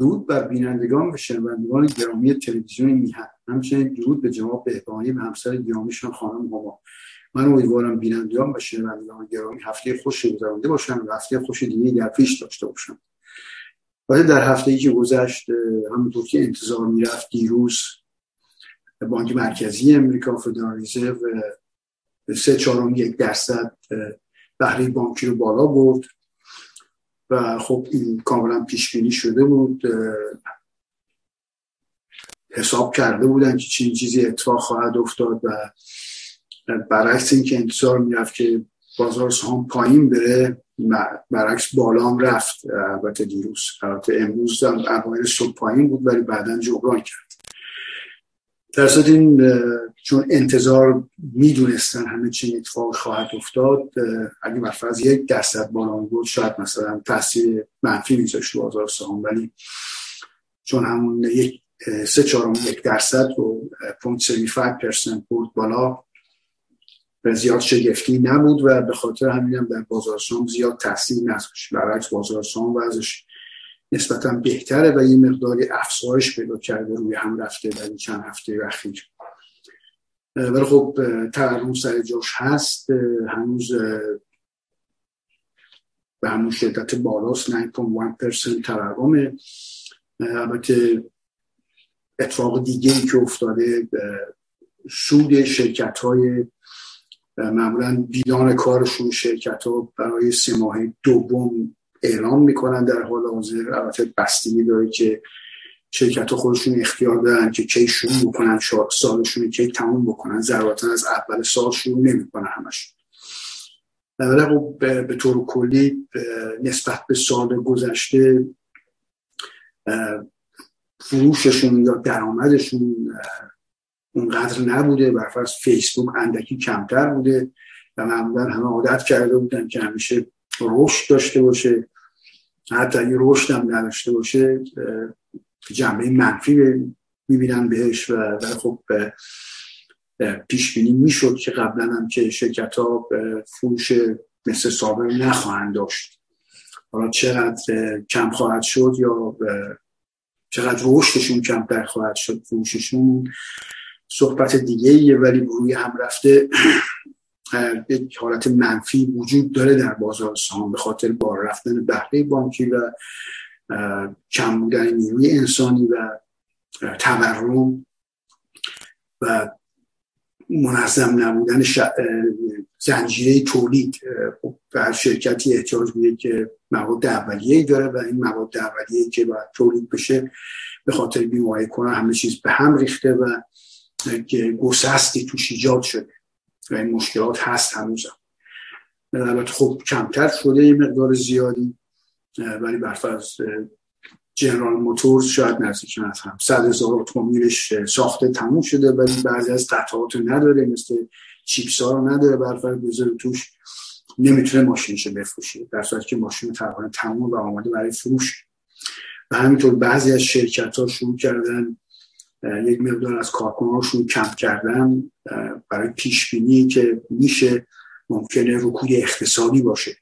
درود بر بینندگان و شنوندگان گرامی تلویزیون میهن. همچنین درود به جناب بهبانی و همسر گرامیشان خانم هما من امیدوارم بینندگان و شنوندگان گرامی هفته خوش گذرانده باشن و هفته خوش دیگه در پیش داشته باشن. ولی در هفته ای که گذشت همونطور که انتظار می‌رفت دیروز بانک مرکزی امریکا فدرال رزرو سه چهارم یک درصد بهره بانکی رو بالا برد. و خب این کاملا پیش بینی شده بود حساب کرده بودن که چین چیزی اتفاق خواهد افتاد و برعکس اینکه انتظار می‌رفت که بازار سهام پایین بره برعکس بالا هم رفت. البته دیروز البته امروز هم اوایل صبح پایین بود ولی بعدا جبران کرد. در این چون انتظار می‌دونستن همه چی اتفاق خواهد افتاد اگه از یک درصد بالا بود شاید مثلا تاثیر منفی میذاشت بازار سهام. ولی چون همون یک سه چهارم یک درصد و پونت پرسنت بود بالا و زیاد شگفتی نبود و به خاطر همین هم در بازار سهام زیاد تاثیر نذاشت. برعکس بازار سهام وضعش نسبتا بهتره و یه مقداری افزایش پیدا کرده روی هم رفته در چند هفته اخیر. ولی خب تورم سر جاش هست. هنوز به همون شدت بالاست. 9.1% تورمه. البته اتفاق دیگه ای که افتاده سود شرکت های معمولا کارشون شرکت ها برای سه ماه دوم اعلام می‌کنن در حال حاضر. البته بستگی داره که شرکت خودشون اختیار دارن که کی شروع بکنن سالشون کی تموم بکنن. ضرورتا از اول سال شروع نمی‌کنن همش. ولی خب به طور کلی نسبت به سال گذشته فروششون یا درآمدشون اونقدر نبوده. برفرض فیسبوک اندکی کمتر بوده و معمولا همه عادت کرده بودن که همیشه رشد داشته باشه حتی اگه رشد هم نداشته باشه جنبه منفی می‌بینن بهش و ولی خب پیش بینی می‌شد که قبلا هم که شرکت ها فروش مثل سابق نخواهند داشت. حالا چقدر کم خواهد شد یا چقدر رشدشون کمتر خواهد شد فروششون صحبت دیگه ولی روی هم رفته. یک حالت منفی وجود داره در بازار سهام به خاطر بار رفتن بهره بانکی و کم بودن نیروی انسانی و تورم و منظم نبودن ش... زنجیره تولید. خب و شرکتی احتیاج میده که مواد اولیه داره و این مواد اولیه که باید تولید بشه به خاطر بیماری کنن همه چیز به هم ریخته و گسستی توش ایجاد شده. و این مشکلات هست هنوزم. البته خب کمتر شده یه مقدار زیادی ولی برفرض جنرال موتورز شاید نزدیک از هم. صد هزار اتومبیلش ساخته تموم شده ولی بعضی از قطعات نداره مثل چیپس ها رو نداره. برفرض بذاره توش نمی‌تونه ماشینش بفروشه در صورتی که ماشین تقریبا تموم و آماده برای فروش. و همینطور بعضی از شرکت ها شروع کردن یک مقدار از کارکنانشون کم کردن برای پیش بینی که میشه ممکنه رکود اقتصادی باشه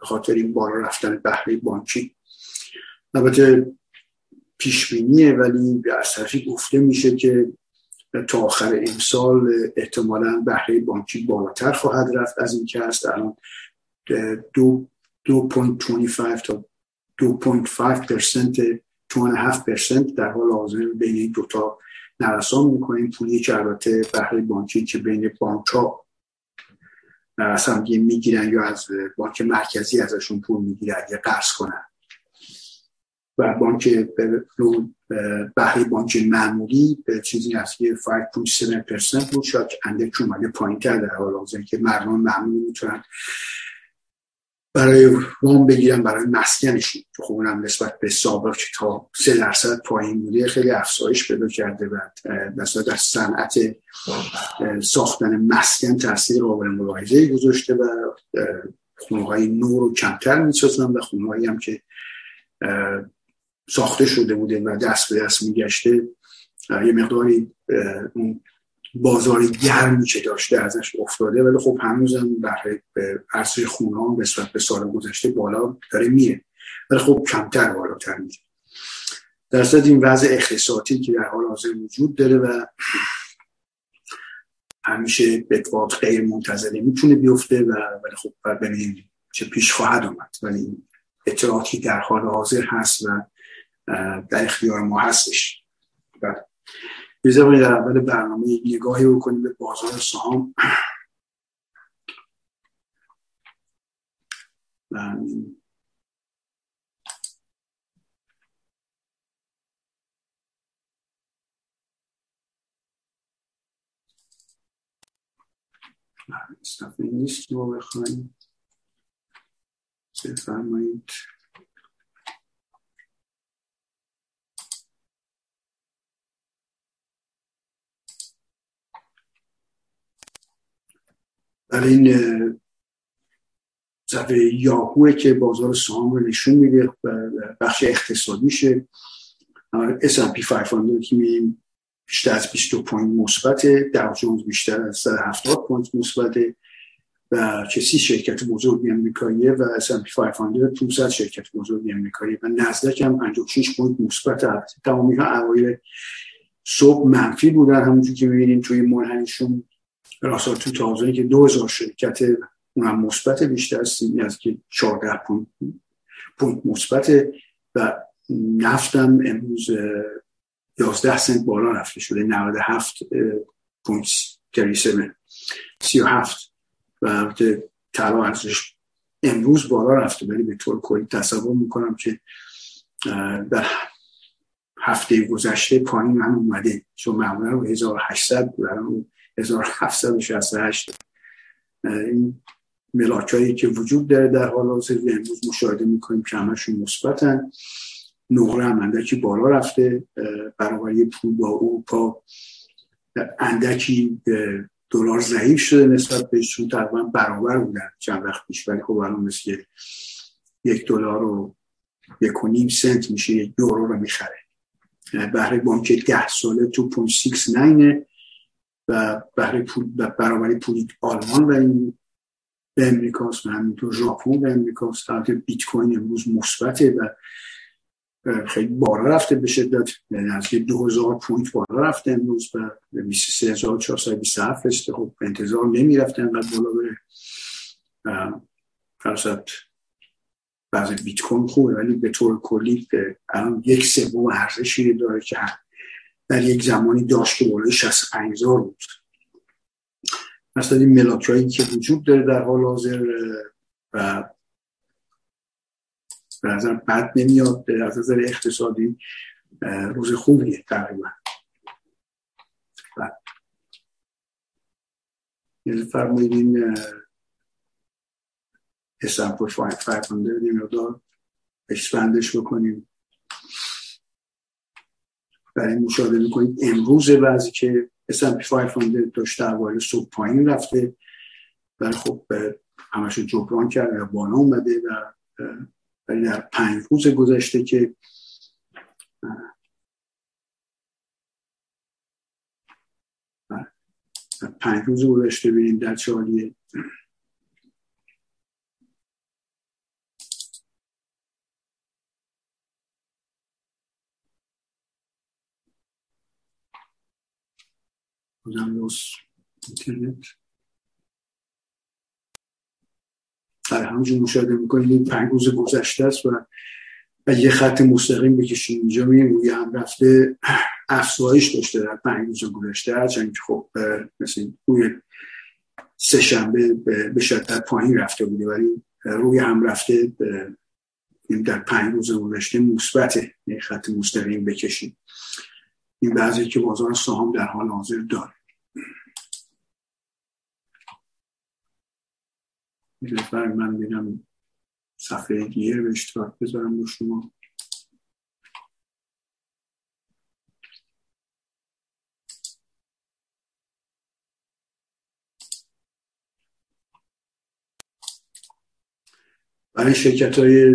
خاطر این بالا رفتن بهره بانکی. البته پیش بینیه ولی به اصطلاحی گفته میشه که تا آخر امسال احتمالا بهره بانکی بالاتر خواهد رفت از این که هست. الان دو 2.25 تا 2.5 درصد 2.5 در حال حاضر بین این دوتا نرسان می‌کنیم. پولی که البته بهره بانکی که بین بانک ها اصلا می‌گیرن یا از بانک مرکزی ازشون پول می‌گیرن یا قرض کنن. و بانک بهره بانک معمولی به چیزی از که 5.7% بود. شاید اندک اومده پایین تر در حال حاضر که مردم معمولی می‌تونن برای وام بگیرن برای مسکنشون. که خب اونم نسبت به سابق که تا سه درصد پایین بوده خیلی افزایش پیدا کرده و مثلا در صنعت ساختن مسکن تاثیر قابل ملاحظه گذاشته و خونه های نور رو کمتر می‌سازن و خونه هم که ساخته شده بوده و دست به دست میگشته یه مقداری بازار گرمی که داشته ازش افتاده ولی خب هنوزم برای ارزش خونه نسبت به سال گذشته بالا داره میره ولی خب کمتر بالاتر میره در صورت این وضع اقتصادی که در حال حاضر وجود داره و همیشه به غیر منتظره می‌تونه بیفته و ولی خب ببینیم چه پیش خواهد آمد. ولی اطلاعاتی در حال حاضر هست و در اختیار ما هستش. بذارید در اول برنامه نگاهی بکنیم به بازار سهام. صفحه نیست رو بخوایم. بفرمایید. برای این صفحه یاهوه که بازار سهام رو نشون میده بخش اقتصادیشه. S&P 500 که می‌بینیم بیشتر از 22 point مثبته. داو جونز بیشتر از 170 point مثبته. و چه سی شرکت بزرگی امریکاییه و S&P 500 500 شرکت بزرگی امریکاییه. و نزدک هم 56 point مثبت تمامی ها اوایل صبح منفی بودن. همونجور که می‌بینیم توی منحنیشون Russell two thousand که 2000 شرکت اونم مثبت بیشتر از از که 14 point مثبت و نفتم امروز 11 سنت بالا رفته شده 97 پوینت 37 و البته طلا ارزش امروز بالا رفته ولی به طور کلی تصور می‌کنم که در هفته گذشته پایین هم اومده. چون معمولا رو 1800 برای 1768 این ملاک هایی که وجود داره در حال حاضر امروز مشاهده می‌کنیم که همشون مثبتن. نقره هم اندکی بالا رفته برابری پول با اروپا اندکی دلار ضعیف شده نسبت به چون تقریبا برابر بودن چند وقت پیش. ولی خب الان مثل یک دلار رو یک و نیم سنت میشه یک یورو رو می‌خره. بهره بانک ده ساله two point six nine ه. و بهره پول برابری پولی آلمان و این به امریکاست و همینطور ژاپن به امریکاست. البته بیت کوین امروز مثبته و خیلی بالا رفته به شدت. یعنی از 2000 point بالا رفته امروز و 23427 رسیده. خب انتظار نمی رفته انقدر بالا بره. فرصت بعضی بیت کوین خوبه ولی به طور کلی الان یک سوم ارزشی داره که در یک زمانی داشت که بالای 65 هزار بود. مثلا این ملاک که وجود داره در حال حاضر و به نظر بد نمیاد از نظر اقتصادی روز خوبیه تقریبا. یعنی فرمایید این اسمپل 500 نمیدار بندش بکنیم. برای مشاهده می‌کنید. امروز وضعی که S&P 500 داشته اوایل صبح پایین رفته ولی خب همش جبران کرده و بالا اومده و ولی در پنج روز گذشته که پنج روز گذشته ببینیم در چالیه بازم اینترنت. در همونجور مشاهده می‌کنید این پنج روز گذشته است و یه خط مستقیم بکشیم اینجا میگیم روی هم رفته افزایش داشته در پنج روز گذشته هرچند که خب مثل روی سه شنبه به شدت پایین رفته بوده. ولی روی هم رفته در پنج روز گذشته مثبت خط مستقیم بکشیم. این بعضی که بازار سهام در حال حاضر داره. من بینم صفحه گیر به اشتراک بذارم با شما. برای شرکت های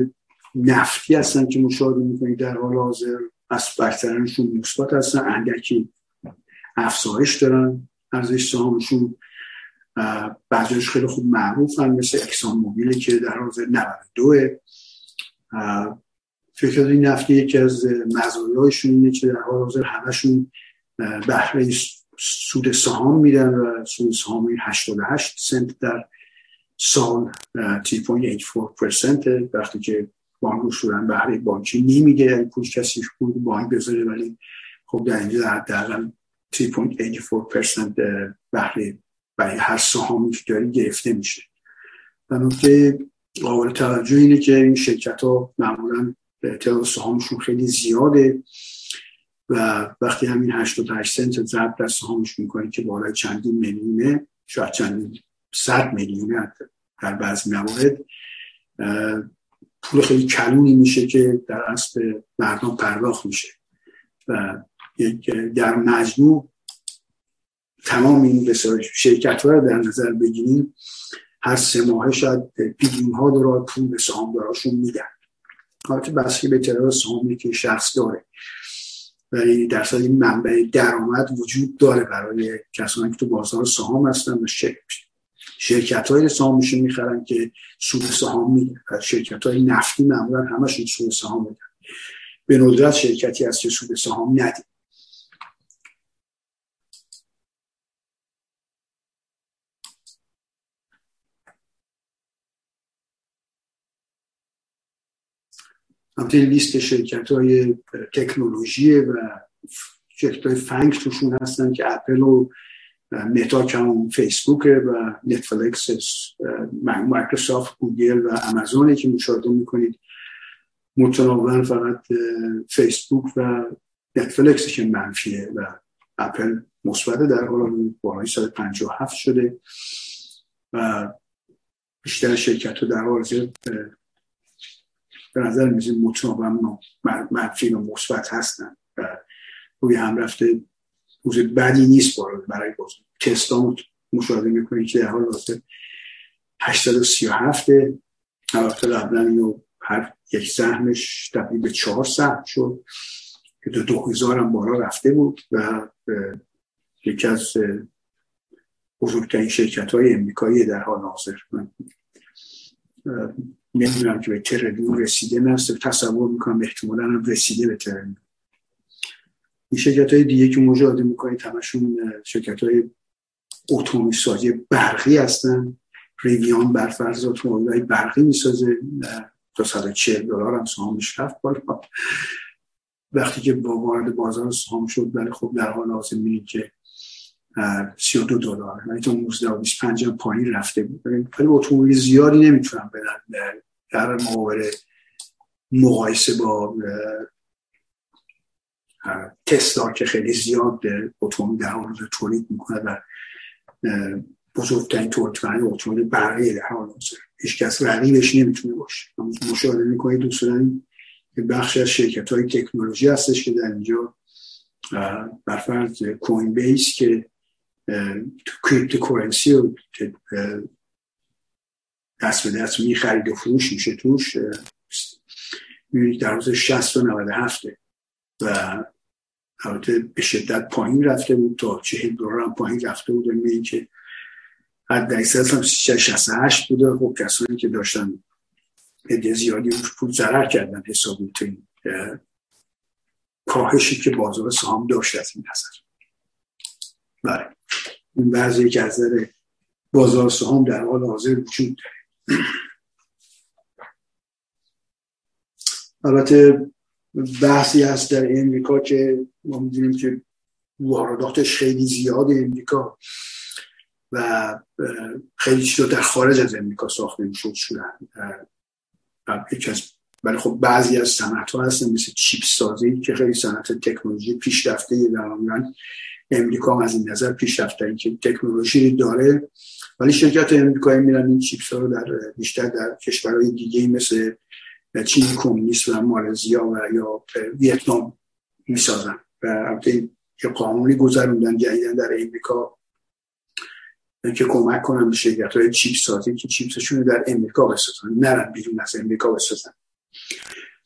نفتی هستن که مشاهده می‌کنید در حال حاضر. از برترینشون مثبت هستن اندکی افزایش دارن ارزش سهامشون. بعضیش خیلی خوب معروفن مثل اکسان موبیلی که در حاضر 92 فکر این نفتی یکی از مزایایشون اینه که در حال حاضر همشون بهره سود سهام میدن و سود سهام 88 سنت در سال 3.84% وقتی که بانک اصولا بهره بانکی. نمیده یعنی پول کسی پول بانک بذاره ولی خب در اینجا حداقل 3.84% بهره برای هر سهامی که داری گرفته میشه. و نکته قابل توجه اینه که این شرکت ها معمولا تعداد سهامشون خیلی زیاده و وقتی همین 88 سنت ضرب در سهامش می‌کنه که بالای چندین میلیونه شاید چندین صد میلیونه در بعضی موارد پول خیلی کلونی میشه که در اصل مردم پرداخت میشه. و در مجموع تمام این شرکت رو در نظر بگیریم هر سه ماهه شاید بیلیون ها دلار پول به سهامداراشون میدن. حالت بسکی به تعداد سهامی که شخص داره. ولی در این منبع درآمد وجود داره برای کسانی که تو بازار سهام هستن و شرکت های سهامشون می‌خرن که سود سهام میدن شرکت های نفتی معمولا همشون سود سهام میدن. به ندرت شرکتی از که سود سهام ندید همطور لیست شرکت های تکنولوژی و شرکت های فنگ توشون هستن که اپل و متا که فیسبوک و نتفلیکس مایکروسافت گوگل و آمازونه که مشاهده می‌کنید. متناوبا فقط فیسبوک و نتفلیکس که منفیه و اپل مثبت در حال بالای 157 شده و بیشتر شرکت ها در حال به نظر میزید متناوبا منفی و مثبت هستن و روی هم رفته روز بدی نیست برای باز تستا مشاهده می‌کنید که در حال حاضر 837 البته قبلا اینو هر یک سهمش تبدیل به چهار سهم شد که دو دو هزار هم بالا رفته بود و یکی از بزرگترین شرکت های امریکایی در حال حاضر. من نمی‌دونم که به تریلیون رسیده من تصور می‌کنم احتمالا هم رسیده به تریلیون این شرکت های دیگه که مشاهده می‌کنید همشون شرکت های اتومبیل سازی برقی هستن. ریویان بر فرض های برقی می‌سازه. تا 140 دلار هم سهامش رفت بالا. وقتی که با وارد بازار سهام شد ولی خب در حال حاضر می‌بینید که 32 دلار. یعنی تا 19 و 25 هم پایین رفته بود. ولی اتومبیل زیادی نمی‌تونن بدن. در مقابل مقایسه با تسلا که خیلی زیاد اتومبیل در حال تولید می‌کنه و بزرگترین تولید اتومبیل برقی در حال حاضر. هیچ کس رقیبش نمی‌تونه باشه. مشاهده می‌کنید دوستان بخش از شرکت های تکنولوژی هستش که در اینجا برفرض Coinbase که تو cryptocurrency و دست به دست می‌خرید و فروش میشه توش در روز 60 و 97 و البته به شدت پایین رفته بود تا چهل دلار هم پایین رفته بود. می‌بینید که حد اکثر هم 68 بوده. خب کسانی که داشتن عده زیادی پول ضرر کردن حسابی تو این کاهشی که بازار سهام داشت از این نظر. بله. این بعضی که از بازار سهام در حال حاضر وجود داره. البته بحثی هست در امریکا که ما می‌دونیم که وارداتش خیلی زیاد امریکا و خیلی چیزا در خارج از امریکا ساخته می‌شد شدن از ولی خب بعضی از صنعت ها هستن مثل چیپ سازی که خیلی صنعت تکنولوژی پیشرفته در امریکا از این نظر پیشرفته که تکنولوژی داره. ولی شرکت امریکایی میرن این چیپس ها رو در بیشتر در کشورهای دیگه مثل چین کمونیست و مالزیا و یا ویتنام می‌سازن. و البته یه قانونی گذروندن جدیدن در امریکا که کمک کنن به شرکت های چیپ سازی که چیپسشون در امریکا بسازن. نرن بیرون از امریکا بسازن.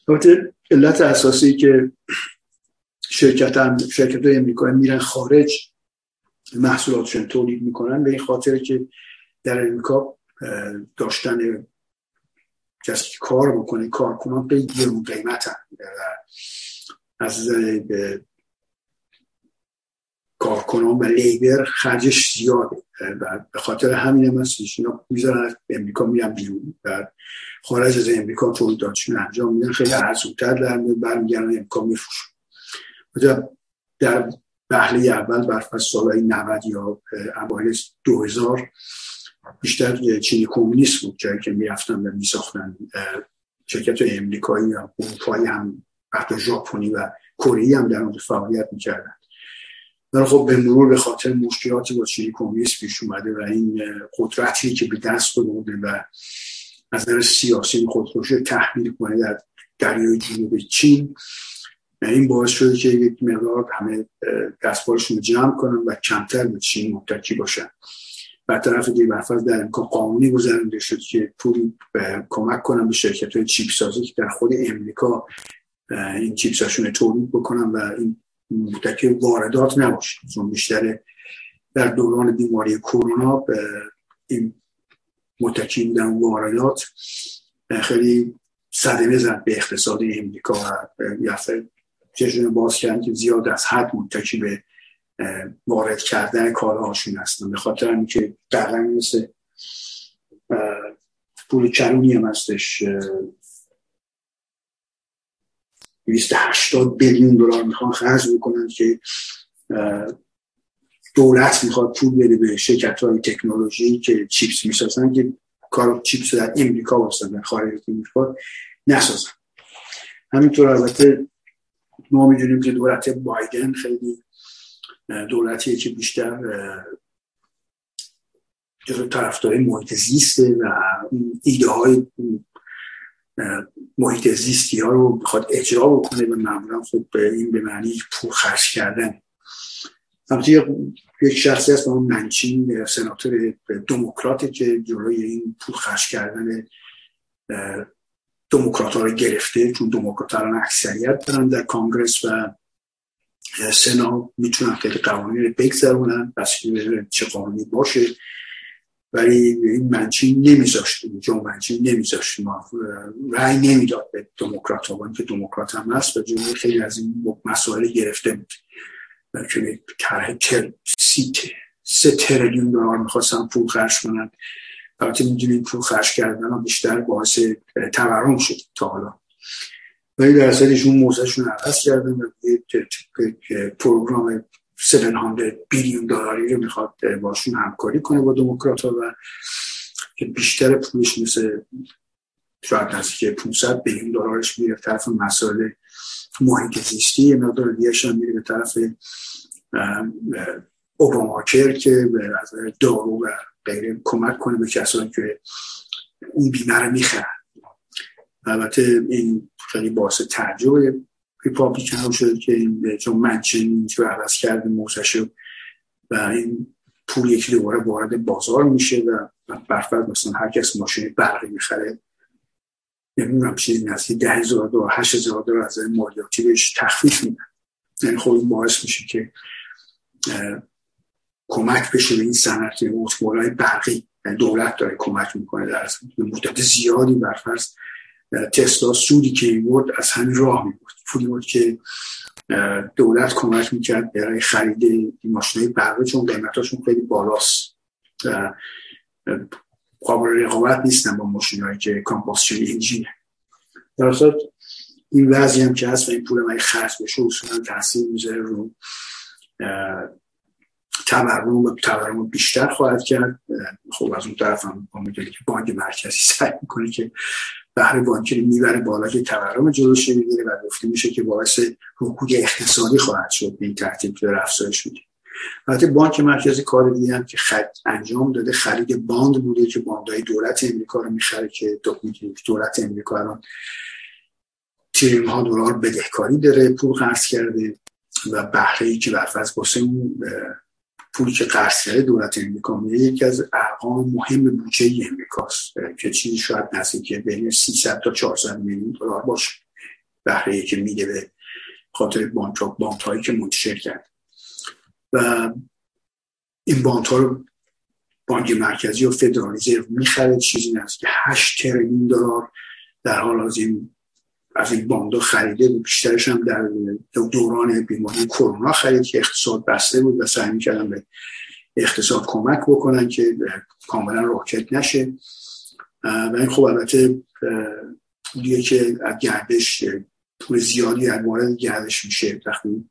البته علت اساسی که شرکت هم شرکت های امریکایی میرن خارج محصولاتشون تولید می‌کنن به این خاطر که در امریکا داشتن کسی که کار بکنه کارکنان به گرون قیمت هم. از کارکنان و لیبر خرجش زیاده. به خاطر همین هم هستش. اینا می‌ذارن امریکا میرن بیرون. و خارج از امریکا تولیداتشون انجام میدن. خیلی ارزونتر در برمیگردن امریکا میفروشن. در بحله اول بر سالهای 90 یا اوایل 2000 بیشتر چینی کمونیست بود جایی که می‌رفتن و میساختن شرکت امریکایی یا اروپایی هم حتی ژاپنی و کره هم در اون فعالیت می‌کردن. ولی خب به مرور به خاطر مشکلاتی با چینی کمونیست پیش اومده و این قدرتی که به دست برده و از نظر سیاسی خودکشی تحمیل کنه در دریای جنوب چین این باعث شده که یک مقدار همه دستبارشون جمع کنن و کمتر به چین متکی باشن. و طرف دیگه برفرض در امکان قانونی گذرنده شد که پولی کمک کنن به شرکت های چیپ سازی که در خود امریکا این چیپساشون تولید بکنن و این متکی واردات نباشه. چون بیشتر در دوران بیماری کرونا این متکی بودن واردات خیلی صدمه زد به اقتصاد امریکا و یافت چشون باز کردن که زیاد از حد متکی به وارد کردن کالاهاشون هستن. به خاطر اینکه دقیقا مثل پول کرونی هم هستش 280 بیلیون دلار می‌خوان خرج بکنن که دولت می‌خواد پول بده به شرکت های تکنولوژی که چیپس می‌سازن که کار چیپس در امریکا واسه در خارج امریکا نسازن. همینطور البته ما می‌دونیم که دولت بایدن خیلی دولتیه که بیشتر جزو طرفدارای محیط زیسته و ایده های محیط زیستی ها رو بخواد اجرا بکنه و معمولا خب این به معنی پول خرج کردن. همچنین یک شخصی هست اون منچین سناتور دموکراته که جلوی این پول خرج کردن دموکرات ها رو گرفته چون دموکرات اکثریت دارن در کانگرس و سنا می‌تونن خیلی قوانین رو بگذرونن بس چه قانونی باشه. ولی این منچین نمیذاشت جون منچین نمیذاشت ما رأی نمی‌داد به دموکرات ها که دموکرات هم هست و جمعه خیلی از این مسائل گرفته بود. که طرح سه تریلیون دلار می‌خواستن پول خرج کنن. البته می‌دونید پول خرج کردن بیشتر باعث تورم شد تا حالا. ولی در اصلشون موزهشون عوض کردن و پروگرام 700 بیلیون دلاری رو می‌خواد باشون همکاری کنه با دموکرات ها و که بیشتر پولش مثل شاید نزدیک 500 بیلیون دلارش میره طرف مسائل محیط زیستی یه مقدار دیگه هم میره به طرف اوباماکر که به دارو و غیره کمک کنه به کسانی که اون بیمه رو می‌خرن. البته این خیلی باعث تعجب ریپابلیکن شده که این چون منچن رو عوض کرده موزش و این پول یکی دوباره وارد بازار میشه و برفرد مثلا هر کس ماشین برقی می‌خره. نمی‌دونم چیزی نزدیک ده هزار دلار هشت هزار دلار از مالیاتی بهش تخفیف میدن. یعنی خب این باعث میشه که کمک بشه به این صنعت اتومبیل برقی یعنی دولت داره کمک می‌کنه در مدت زیادی برفرض تسلا سودی که بود از همین راه میبود پولی بود که دولت کمک می‌کرد برای خرید این ماشین برقی چون قیمتاشون خیلی بالاست. قابل رقابت نیستن با ماشین هایی که کامپاسشن انجینه. در این وضعی هم که هست و این پول من خرج بشه اصولا تاثیر می‌ذاره رو تورم و تورم بیشتر خواهد کرد. خب از اون طرف هم که بانک مرکزی سعی می‌کنه که بهره بانکی رو می‌بره بالا که تورم جلوش می‌گیره و گفته میشه که باعث رکود اقتصادی خواهد شد به این ترتیب که افزایش میده البته بانک مرکزی کار دیگه که خد انجام داده خرید باند بوده که باندهای دولت امریکا رو می‌خره که دولت امریکا الان تریلیون ها دلار بدهکاری داره پول قرض کرده و بهره ای که برفرض واسه اون پولی که قرض کرده دولت امریکا میده یکی از ارقام مهم بودجه امریکاست که چیزی شاید نزدیک بین 300 تا 400 میلیون دلار باشه. بهره که میده به خاطر بانک هایی که منتشر کرد و این بانک ها رو بانک مرکزی و فدرال رزرو می‌خره چیزی که 8 تریلیون دلار. در حال از این از این باندو خریده بود. بیشترش هم در دوران بیماری کرونا خرید که اقتصاد بسته بود و سعی می‌کردن به اقتصاد کمک بکنن که کاملا روکت نشه. و این خب البته پولیه که از گردش پول زیادی از مورد گردش میشه. وقتی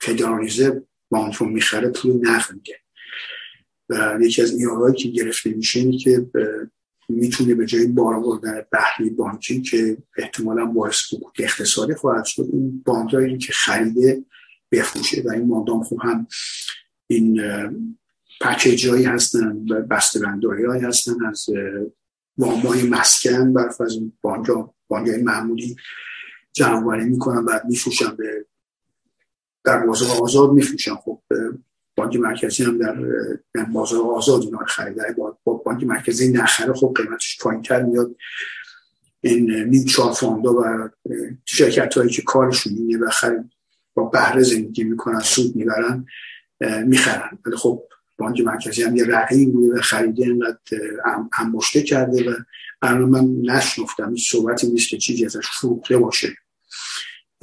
فدرالیزه باند رو می‌خره پول نقد میگه. و یکی از ایارهایی که گرفته میشه اینه که می‌تونه به جای بار آوردن بهری بانکی که احتمالا باعث بود اقتصادی خواهد شد این باندهایی که خریده بفروشه و این مادام خوب هم این پکیج هایی هستن و بسته‌بندی هایی هستن از وامای مسکن برف از بانک های معمولی جمعوری می‌کنن بعد میفروشن به در بازار آزاد میفروشن. خب بانک مرکزی هم در بازار آزاد اینا رو خریده. با بانک مرکزی نخره خب قیمتش تر میاد. این میوچوال فاندا و شرکت هایی که کارشون اینه و خرید با بهره زندگی می‌کنن سود می‌برن می‌خرن. ولی خب بانک مرکزی هم یه رقیب بوده و خریده اینقدر انباشته کرده و الان من نشنفتم این صحبتی نیست که چیزی ازش فروخته باشه.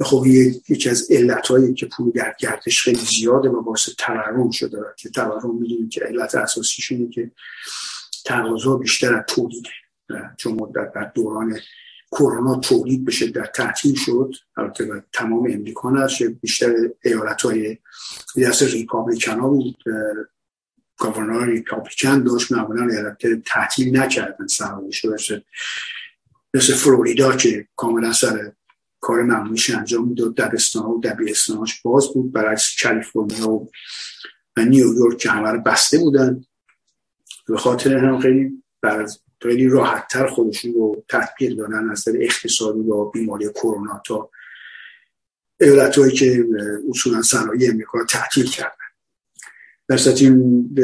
خب یکی از علت هایی که پول در گردش خیلی زیاده و باعث تورم شده که تورم می‌دونیم که علت اساسیش اینه که تقاضا بیشتر از تولیده چون مدت در دوران کرونا تولید بشه در تعطیل شد. البته تمام امریکا بیشتر ایالت های دست ریپابلیکن ها بود. گاورنر ریپابلیکن داشت معمولا ایالت تعطیل نکردن سرمایش مثل مثل فلوریدا که کاملا سر کار معمولیش انجام می‌داد. دبستان و دبیرستاناش باز بود. برای کالیفرنیا و نیویورک که همه بسته بودن. به خاطر هم خیلی بر خیلی راحتتر خودشون رو تطبیق دادن از نظر اقتصادی با بیماری کرونا تا ایالت هایی که اصولا صنایع امریکا تعطیل کردن. در این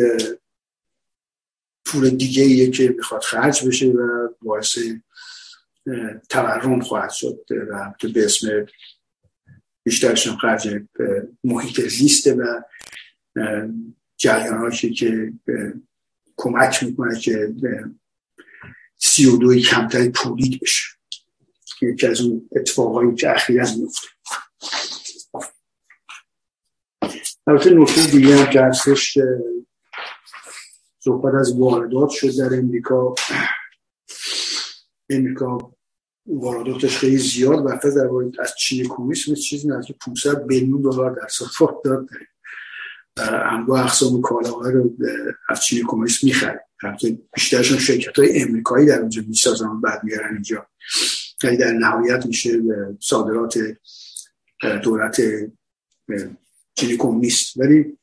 پول دیگه ایه که می‌خواد خرج بشه و باعث تورم خواهد شد و که به اسم بیشترشون خرج محیط زیسته و جریان که کمک می‌کنه که سی و دوی کمتری تولید بشه. یکی از اون اتفاقایی که اخیرا میفته البته نکته دیگه هم که هستش صحبت از واردات شد در امریکا. امریکا وارداتش خیلی زیاد و در از چین کمیس مثل چیزی نزدیک 500 میلیون دلار در سال واردات داره انواع اقسام کالاها رو از چین کمیس می‌خره بیشترشون شرکت های امریکایی در اونجا می‌سازن و بعد میارن اینجا. یعنی در نهایت میشه صادرات دولت چین کمونیست. ولی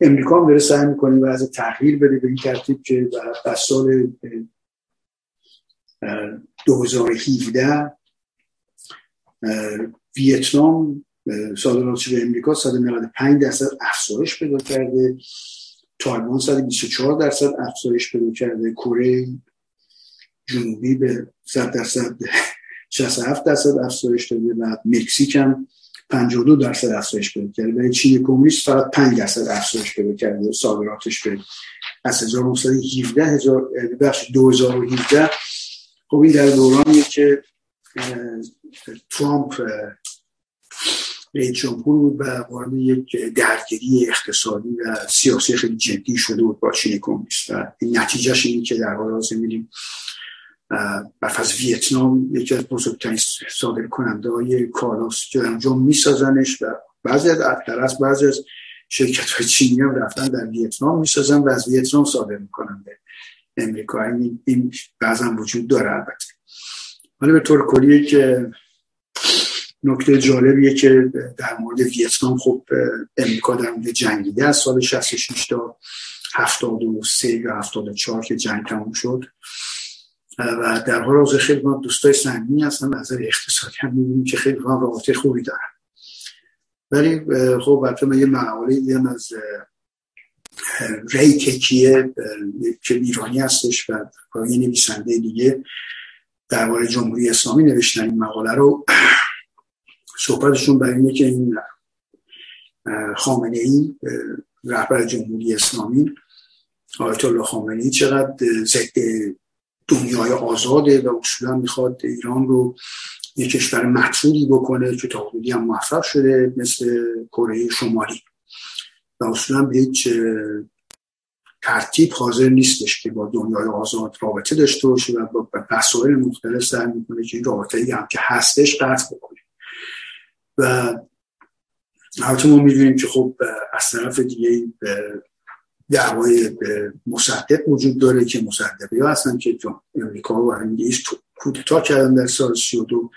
امریکا هم داره سعی می‌کنه و از تغییر بده به این ترتیب که در سال 2017 ویتنام صادراتش به امریکا 195 درصد افزایش پیدا کرده. تایوان 124 درصد افزایش پیدا کرده. کره جنوبی به 100 درصد 67 درصد افزایش داده و مکزیک هم 52 درصد افزایش پیدا کرده. ولی چین کمونیست فقط 5 درصد افزایش پیدا کرده. صادراتش به از 1917 هزار بخش 2017 خب این در دورانیه که ترامپ رئیس جمهور بود و وارد یک درگیری اقتصادی و سیاسی خیلی جدی شده بود با چین کمونیست. و این نتیجهش اینه که در حال حاضر می‌بینیم از ویتنام یکی از بزرگترین صادر کننده های کالاست که انجام میسازنش و بعضی از از بعضی از شرکت های چینی هم رفتن در ویتنام می‌سازن و از ویتنام صادر می‌کنن. امریکا این, این بعضا وجود داره البته. ولی به طور کلیه که نکته جالبیه که در مورد ویتنام خب امریکا در مورد جنگیده از سال 66 تا 73 یا 74 که جنگ تموم شد. و در حال حاضر خیلی ما دوستای سنگینی هستن از نظر اقتصادی هم می‌بینیم که خیلی ما رابطه خوبی دارن. ولی خب البته من یه مقاله دیدم از ری تکیه که ایرانی هستش و یه نویسنده دیگه درباره جمهوری اسلامی نوشتن این مقاله رو. صحبتشون برای اینه که این خامنه ای رهبر جمهوری اسلامی آیت الله خامنه ای چقدر ضد دنیای آزاده و اصولا می‌خواد ایران رو یک کشور مطلوبی بکنه که تا حدودی هم موفق شده مثل کره شمالی. و به هیچ ترتیب حاضر نیستش که با دنیای آزاد رابطه داشته باشه و با مسائل مختلف سعی می‌کنه که این رابطه ای هم که هستش قطع بکنه. و البته ما می‌دونیم که خب از طرف دیگه دعوای مصدق وجود داره که مصدقی ها هستن که امریکا و انگلیس کودتا کردن در سال 32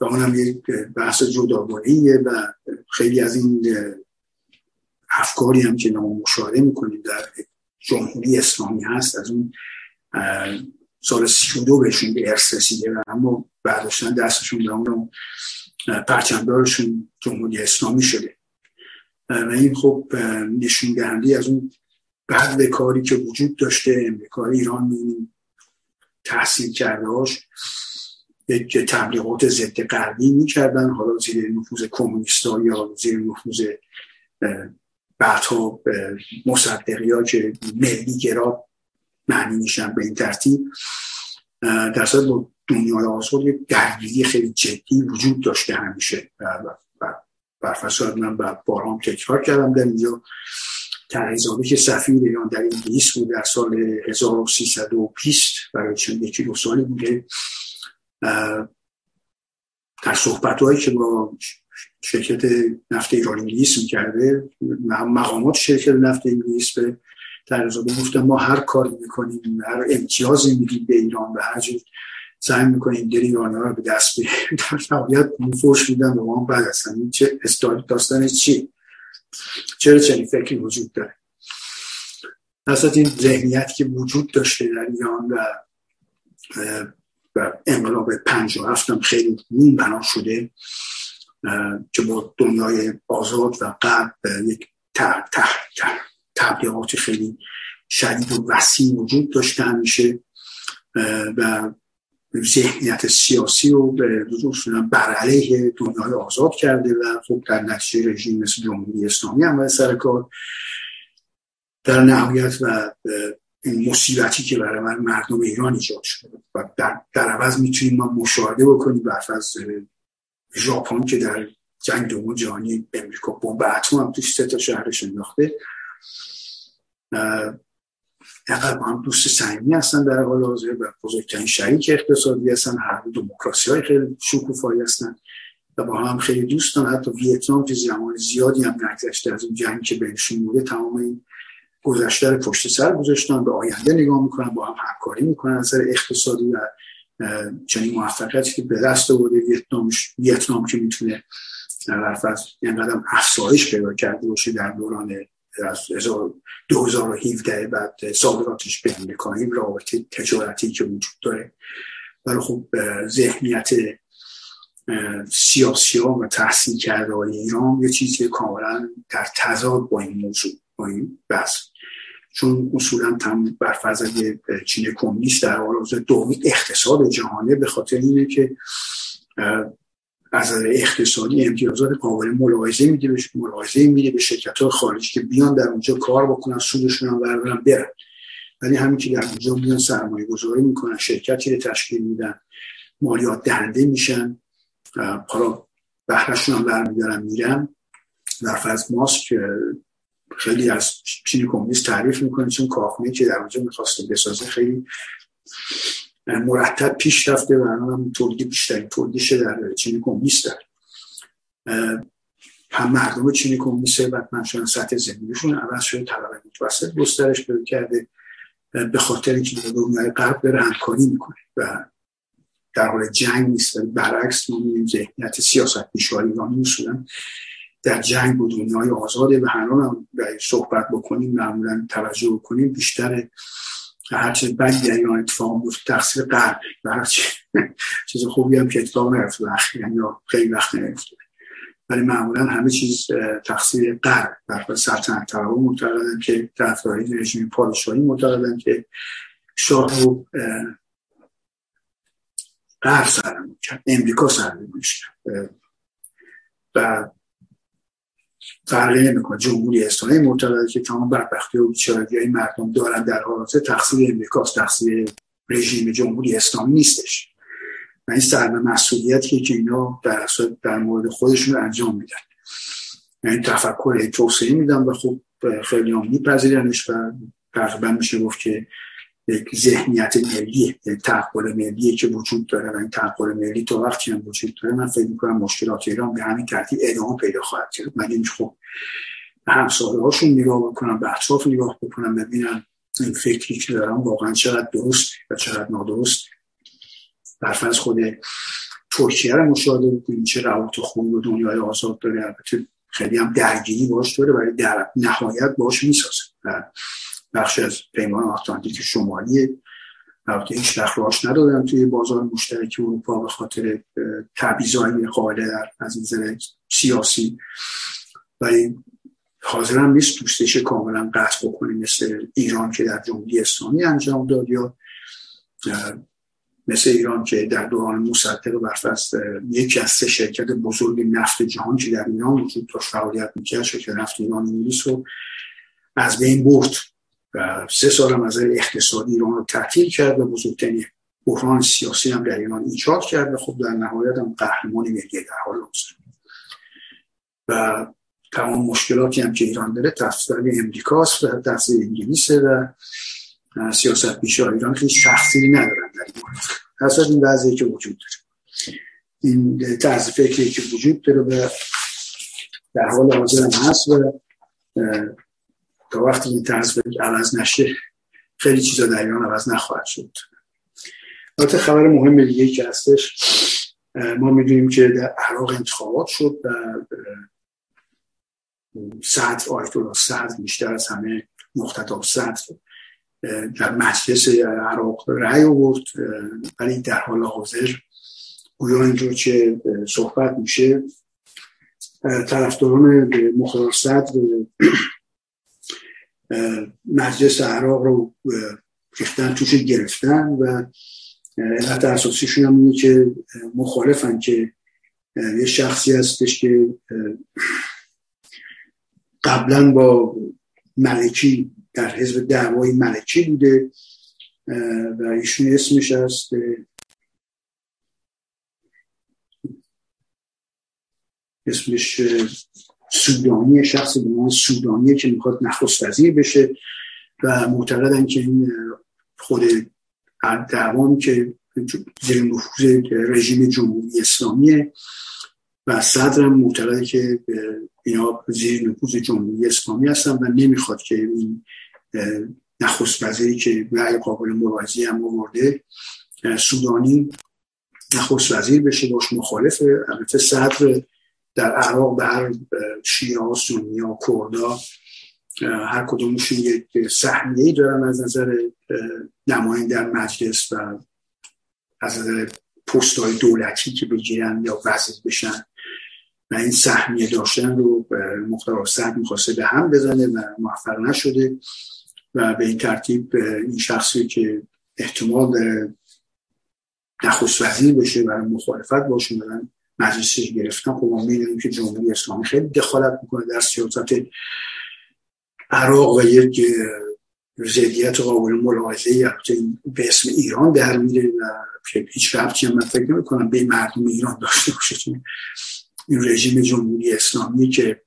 و اونم یک بحث جداگانهیه و خیلی از این افکاری هم که ما مشاهده می‌کنیم در جمهوری اسلامی هست از اون سال 32 بهشون به ارث رسیده و اما برداشتن دستشون به اون پرچمدارشون جمهوری اسلامی شده. و این خب نشون دهنده از اون بعد کاری که وجود داشته امریکا ایران می تحصیل کرده هاش یک تبلیغات ضد غربی می‌کردن حالا زیر نفوذ کمونیستا یا زیر نفوذ بعدها مصدقی ها که ملی گرا معنی میشن به این ترتیب در با دنیای آزاد یک درگیری خیلی جدی وجود داشته همیشه. بر فساد من بارام تکرار کردم در اینجا. تنظامی که سفیر ایران در انگلیس بود در سال 1320 برای چند یکی دو سالی بوده. در صحبت هایی که با شرکت نفت ایران انگلیس می‌کرده. مقامات شرکت نفت انگلیس به تنظامی گفتن ما هر کاری می‌کنیم هر امتیازی میدیم به ایران و هر جور سعی می‌کنیم دل ایرانی رو به دست بیاریم. در نهایت فوش میدن به ما بعد هستن چه داستان چی؟ چرا چنین فکری وجود داره؟ اصلا این ذهنیت که وجود داشته در ایران و و انقلاب پنج و هفتم خیلی نون بنا شده. که با دنیای آزاد و قبل یک تبلیغات خیلی شدید و وسیع وجود داشته همیشه و ذهنیت سیاسی رو به بر علیه دنیای آزاد کرده و خب در نتیجه رژیم مثل جمهوری اسلامی هم سر کار. در نهایت و این مصیبتی که برای من مردم ایران ایجاد شده و در, در عوض می‌تونیم ما مشاهده بکنیم برف از ژاپن که در جنگ دوم جهانی امریکا بمب اتم هم توش سه تا شهرش انداخته. اینقدر با هم دوست صمیمی هستن در حال حاضر و بزرگترین شریک اقتصادی هستن. هر دموکراسی های خیلی شکوفایی هستن و با هم خیلی دوستان حتی ویتنام که زمان زیادی هم نگذشته از اون جنگ که بینشون بوده تمام این گذشته رو پشت سر گذاشتن. به آینده نگاه می‌کنن با هم همکاری می‌کنن از اقتصادی و چنین موفقیتی که به دست آورده ویتنام ویتنام که می‌تونه در اینقدر افزایش پیدا کرده باشه در دوران از 2017 بعد صادراتش به امریکا این رابطه تجارتی که وجود داره. ولی خب ذهنیت سیاسی ها و تحصیل کرده های ایران یه چیزی کاملا در تضاد با این موضوع با این بحث چون اصولا تم بر چین کمونیست در حال دومی اقتصاد جهانه به خاطر اینه که از اقتصادی امتیازات قابل ملاحظه میده به ملاحظه میده به شرکت های خارجی که بیان در اونجا کار بکنن سودشون هم بردارن برن. ولی همین که در اونجا میان سرمایه گذاری می‌کنن شرکتی رو تشکیل میدن مالیات دهنده میشن حالا بهرشون هم برمیدارن میرن. در فرض ماسک خیلی از چین کمونیست تعریف می‌کنه چون کارخونه که در اونجا می‌خواسته بسازه خیلی مرتب پیش رفته و هم تولید بیشترین تولیدش در چین کمونیست داره. هم مردم چین کمونیست و منشان سطح زندگیشون عوض شده طبقه متوسط گسترش پیدا کرده به خاطر اینکه دنیای غرب داره همکاری می‌کنه و در حال جنگ نیست برعکس ما می‌بینیم ذهنیت سیاست پیشوار ایرانی اصولا در جنگ با دنیای آزاده و هنوز صحبت بکنیم معمولا توجه بکنیم بیشتر هرچه بدی در ایران اتفاق بود تقصیر قرب و هرچی چیز خوبی هم که اتفاق نیفتاد اخیرا یا خیلی وقت نیفتاد ولی معمولا همه چیز تقصیر قرب در سلطنت طلبا معتقدن که طرفدارای رژیم پادشاهی معتقدن که شاه رو غرب سرنگون کرد امریکا سرنگون کرد و فرقی نمی‌کنه. جمهوری اسلامی معتقد که تمام بدبختی و بیچارگی های مردم دارن در حالات تقصیر امریکاست. تقصیر رژیم جمهوری اسلامی نیستش. و این سرمه مسئولیتی که اینا در, در مورد خودشون انجام میدن. یعنی تفکر توسعه میدن و خب خیلی هم میپذیرنش و تقریبا میشه گفت که یک ذهنیت ملی یک تحقل ملی که وجود داره و این تحقل ملی تا وقتی هم وجود داره من فکر می‌کنم مشکلات ایران به همین ترتیب ادامه پیدا خواهد کرد. من این خب به همساله هاشون نگاه بکنم به اطراف نگاه بکنم ببینم این فکری که دارم واقعا چقدر درست و چقدر نادرست؟ برفرض خود ترکیه رو مشاهده بکنیم چه روابط خوبی و دنیای آزاد داره. البته خیلی هم درگیری باش داره ولی در نهایت باش می‌سازه. بخش از پیمان آتلانتیک شمالی. البته هیچ راش ندادن توی بازار مشترک اروپا به خاطر تبعیض‌های قائل در از نظر سیاسی. ولی حاضر هم نیست دوستش کاملا قطع بکنیم مثل ایران که در جمهوری اسلامی انجام داد یا مثل ایران که در دوران مصدق برفست یکی از سه شرکت بزرگ نفت جهان که در ایران وجود داشت فعالیت می‌کرد شرکت نفت ایران انگلیس رو از بین برد. و سه سال هم از اقتصادی ایران رو تعطیل کرد و بزرگترین بحران سیاسی هم در ایران ایجاد کرد و خب در نهایت هم قهرمان ملی در حال حاضر. و تمام مشکلاتی هم که ایران داره تفسیر امریکاست و تفسیر انگلیسه و سیاست پیشه ایران هیچ تقصیری ندارن در این مورد. این وضعی که وجود داره. این طرز فکری که وجود داره و در حال حاضر هست و تا وقتی این طرز فکر عوض نشه خیلی چیزا در ایران عوض نخواهد شد. البته خبر مهم دیگه که هستش ما می‌دونیم که در عراق انتخابات شد و صدر آیت الله صدر بیشتر از همه مختطا صدر در مجلس عراق رأی آورد ولی در حال حاضر گویا اینجور که صحبت میشه طرفداران مختار صدر مجلس عراق رو ریختن توش گرفتن و علت اساسیشون هم اینه که مخالفن که یه شخصی هستش که قبلا با ملکی در حزب دعوای ملکی بوده و ایشون اسمش هست اسمش سودانی شخص به سودانی که می‌خواد نخست وزیر بشه و معتقدن که این خود دعوام که زیر نفوذ رژیم جمهوری اسلامیه و صدرم معتقده که اینا زیر نفوذ جمهوری اسلامی هستن و نمی‌خواد که این نخست وزیری که رأی قابل ملاحظه هم آورده سودانی نخست وزیر بشه باش مخالفه البته صدر در عراق به هر شیعه سنی ها کردا هر کدومشون یک سهمیه دارن از نظر نماین در مجلس و از نظر پست های دولتی که بگیرن یا وزیر بشن. و این سهمیه داشتن رو مختار صد می‌خواسته به هم بزنه و موفق نشده و به این ترتیب این شخصی که احتمال داره نخست وزیر بشه و مخالفت باشه مجلسش گرفتن خب ما می‌دونیم که جمهوری اسلامی خیلی دخالت می‌کنه در سیاست عراق و یک زدیت قابل ملاحظه به اسم ایران در میره و هیچ ربطی هم من فکر نمی کنم به مردم ایران داشته باشه این رژیم جمهوری اسلامی که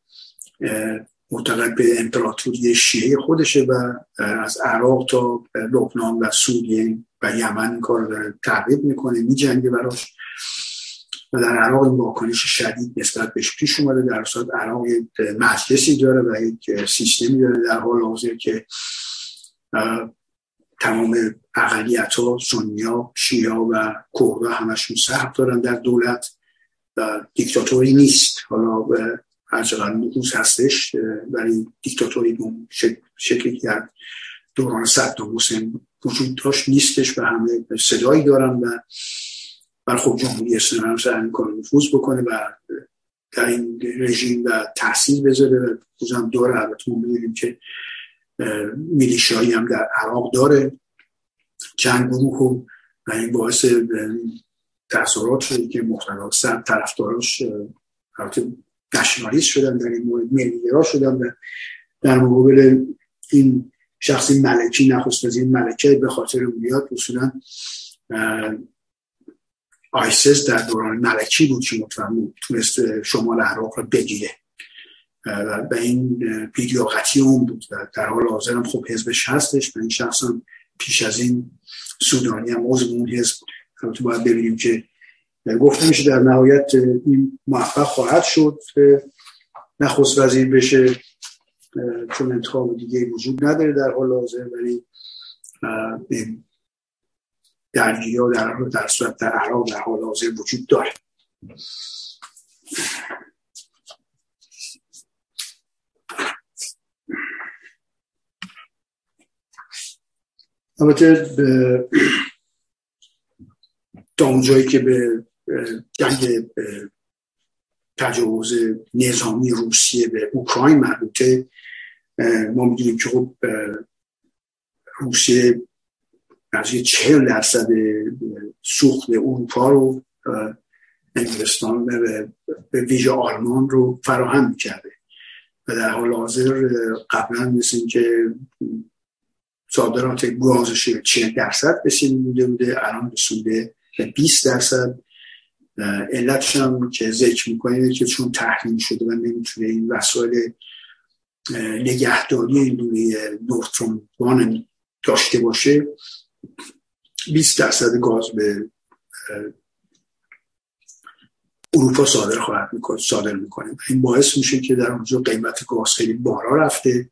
معتقد به امپراتوری شیعه خودشه و از عراق تا لبنان و سوریه و یمن این کار داره تعقیب می‌کنه میجنگه براش. در عراق این واکنش شدید نسبت بهش پیش اومده. در صورت عراق مجلسی داره و یک سیستمی داره در حال حاضر که تمام اقلیت ها سنیا شیعه و کردا همشون سهم دارن در دولت و دیکتاتوری نیست. حالا هرچقدر نفوذ هستش ولی دیکتاتوری شکلی در دوران صدام حسین وجود داشت نیستش و همه صدایی دارن و بر خب جمهوری اسلامی هم سعی می‌کنه نفوذ بکنه و در این رژیم و تحصیل بذاره و هم داره. البته ما می‌دونیم که میلیشایی هم در عراق داره. چند گروه و این باعث تاثیرات شده که مختلف سر طرفداراش نشنالیست شدن در این مورد ملیگرا شدن و در مقابل این شخصی ملکی نخست این ملکه به خاطر میاد اصولا آیسس در دوران ملکی بود که مطمئن تونست شمال عراق رو بگیره. و به این بیدیاقتی اون بود و در حال حاضر هم خب حزبش هستش و این شخص هم پیش از این سودانی هم عضو اون حزب بود. باید ببینیم که گفته میشه در نهایت این موفق خواهد شد نخست وزیر بشه. چون انتخاب دیگه وجود نداره در حال حاضر ولی درگیری ها در در صورت در عراق در حال حاضر وجود داره. البته تا اونجایی که به جنگ تجاوز نظامی روسیه به اوکراین مربوطه ما می‌دونیم که خب روسیه نزدیک چهل درصد سوخت اروپا رو انگلستان به ویژه آلمان رو فراهم می‌کرده و در حال حاضر قبلا مثل که صادرات گازش 40 درصد بسیار بوده بوده الان رسونده به 20 درصد. علتش هم که ذکر می‌کنه که چون تحریم شده و نمی‌تونه این وسایل نگهداری این دونه نورترون داشته باشه 20 درصد گاز به اروپا صادر خواهد می‌کنه صادر می‌کنه این باعث میشه که در اونجا قیمت گاز خیلی بالا رفته.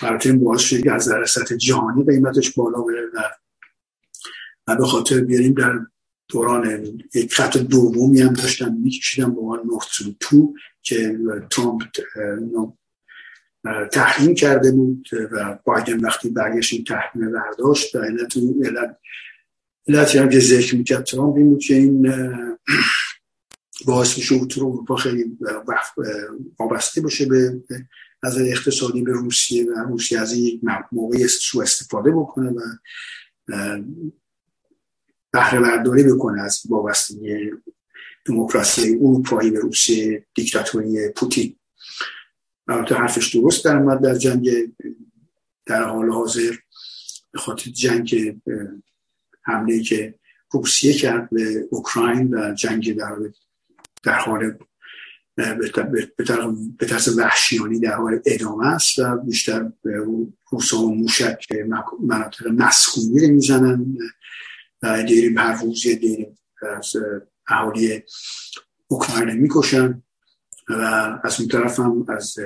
البته این باعث شده که از در سطح جهانی قیمتش بالا بره و به خاطر بیاریم در دوران یک خط دومی هم داشتن میکشیدن به نورد تو که ترامپ تحریم کرده بود و بایدن وقتی برگشت این تحریم برداشت و علت علت هم که ذکر می‌کرد ترامپ این بود که این باعث میشه تو اروپا خیلی وابسته باشه به نظر اقتصادی به روسیه و روسیه از یک موقعی سو استفاده بکنه و بهره برداری بکنه از وابستگی دموکراسی اروپایی به روسیه دیکتاتوری پوتین. البته حرفش درست در اومد در جنگ در حال حاضر به خاطر جنگ حمله که روسیه کرد به اوکراین و جنگ در, در حال به طرز وحشیانی در حال ادامه است و بیشتر روسا و موشک مناطق مسکونی رو می‌زنن دیری هر روز یه از اهالی اوکراین می‌کشن. و از اون طرف هم از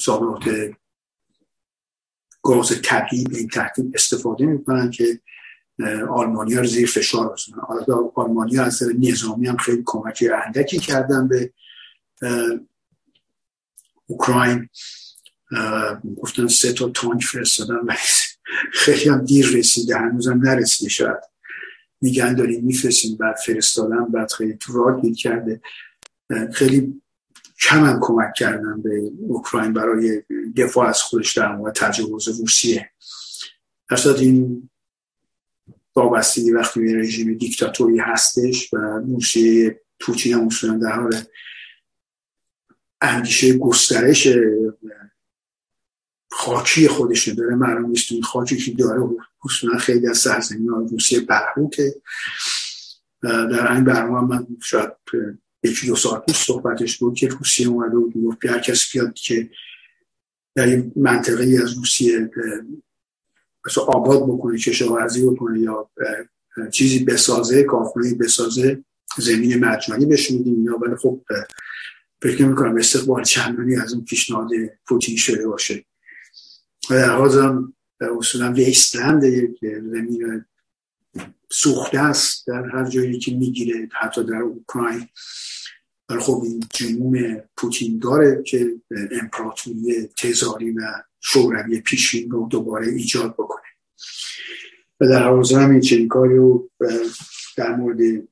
صادرات گاز طبیعی به این ترتیب استفاده می‌کنن که آلمانیا رو زیر فشار بزنن. آلمانیا از نظامی هم خیلی کمکی اندکی کردن به اوکراین. گفتن سه تا تانک فرستادن خیلی هم دیر رسیده هنوزم نرسیده. شاید میگن داریم میفرستیم بعد فرستادن بعد خیلی تو راه کرده. خیلی کم کمک کردن به اوکراین برای دفاع از خودش در مورد تجاوز روسیه. در این وابستگی وقتی به رژیم دیکتاتوری هستش و روسیه پوتین هم در حال اندیشه گسترش خاکی خودش داره معلوم نیست این خاکی که داره اصولا خیلی از سرزمین روسیه برهوته در این برنامه من شاید یکی دو ساعت پیش صحبتش بود که روسیه اومده بود گفت هر کسی بیاد که در این منطقه از روسیه مثلا آباد بکنه کشاورزی بکنه یا چیزی بسازه کارخونه بسازه زمین مجانی بهش میدیم اینا ولی خب فکر می‌کنم استقبال چندانی از اون پیشنهاد پوتین شده باشه. و در حال اصولا ویستلند زمین سوخته است در هر جایی که می‌گیره حتی در اوکراین. ولی خب این جنوم پوتین داره که امپراتوری تزاری و شوروی پیشین رو دوباره ایجاد بکنه. و در حوزه هم این چنین کاری رو در مورد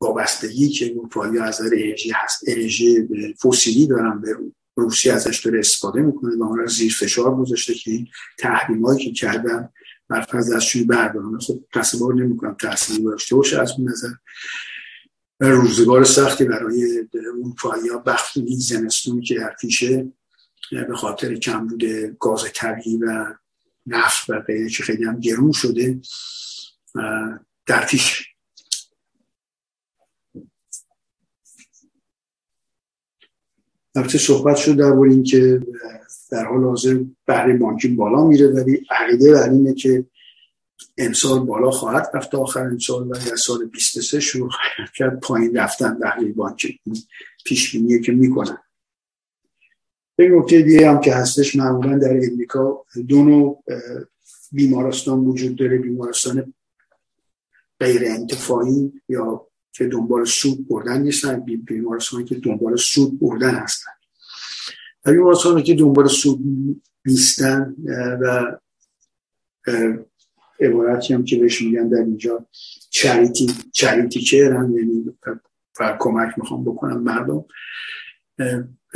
وابستگی که اروپایی از انرژی هست انرژی فسیلی دارن به روسیه ازش داره استفاده می‌کنه و اون رو زیر فشار گذاشته که این تحریمایی که کردن بر دستشوی بردارن خب تصور نمی‌کنم تحصیلی داشته باشه از اون نظر. روزگار سختی برای اروپایی ها بخت این زمستون که در پیشه به خاطر کمبود گاز طبیعی و نفت و غیره که خیلی هم گرون شده در پیش البته صحبت شد در این که در حال حاضر بهره بانکی بالا میره ولی عقیده بر اینه که امسال بالا خواهد رفت آخر امسال و در سال 23 شروع کرد پایین رفتن بهره بانکی پیش بینیه که می‌کنن. یک نکته دیگه هم که هستش معمولا در امریکا دو نوع بیمارستان وجود داره بیمارستان غیر انتفاعی یا که دنبال سود بردن نیستن بیمارستانی که دنبال سود بردن هستن. و بیمارستانی که دنبال سود نیستن و عبارتی هم که بهش میگن در اینجا چریتی چریتی که هم یعنی کمک می‌خوام بکنم مردم.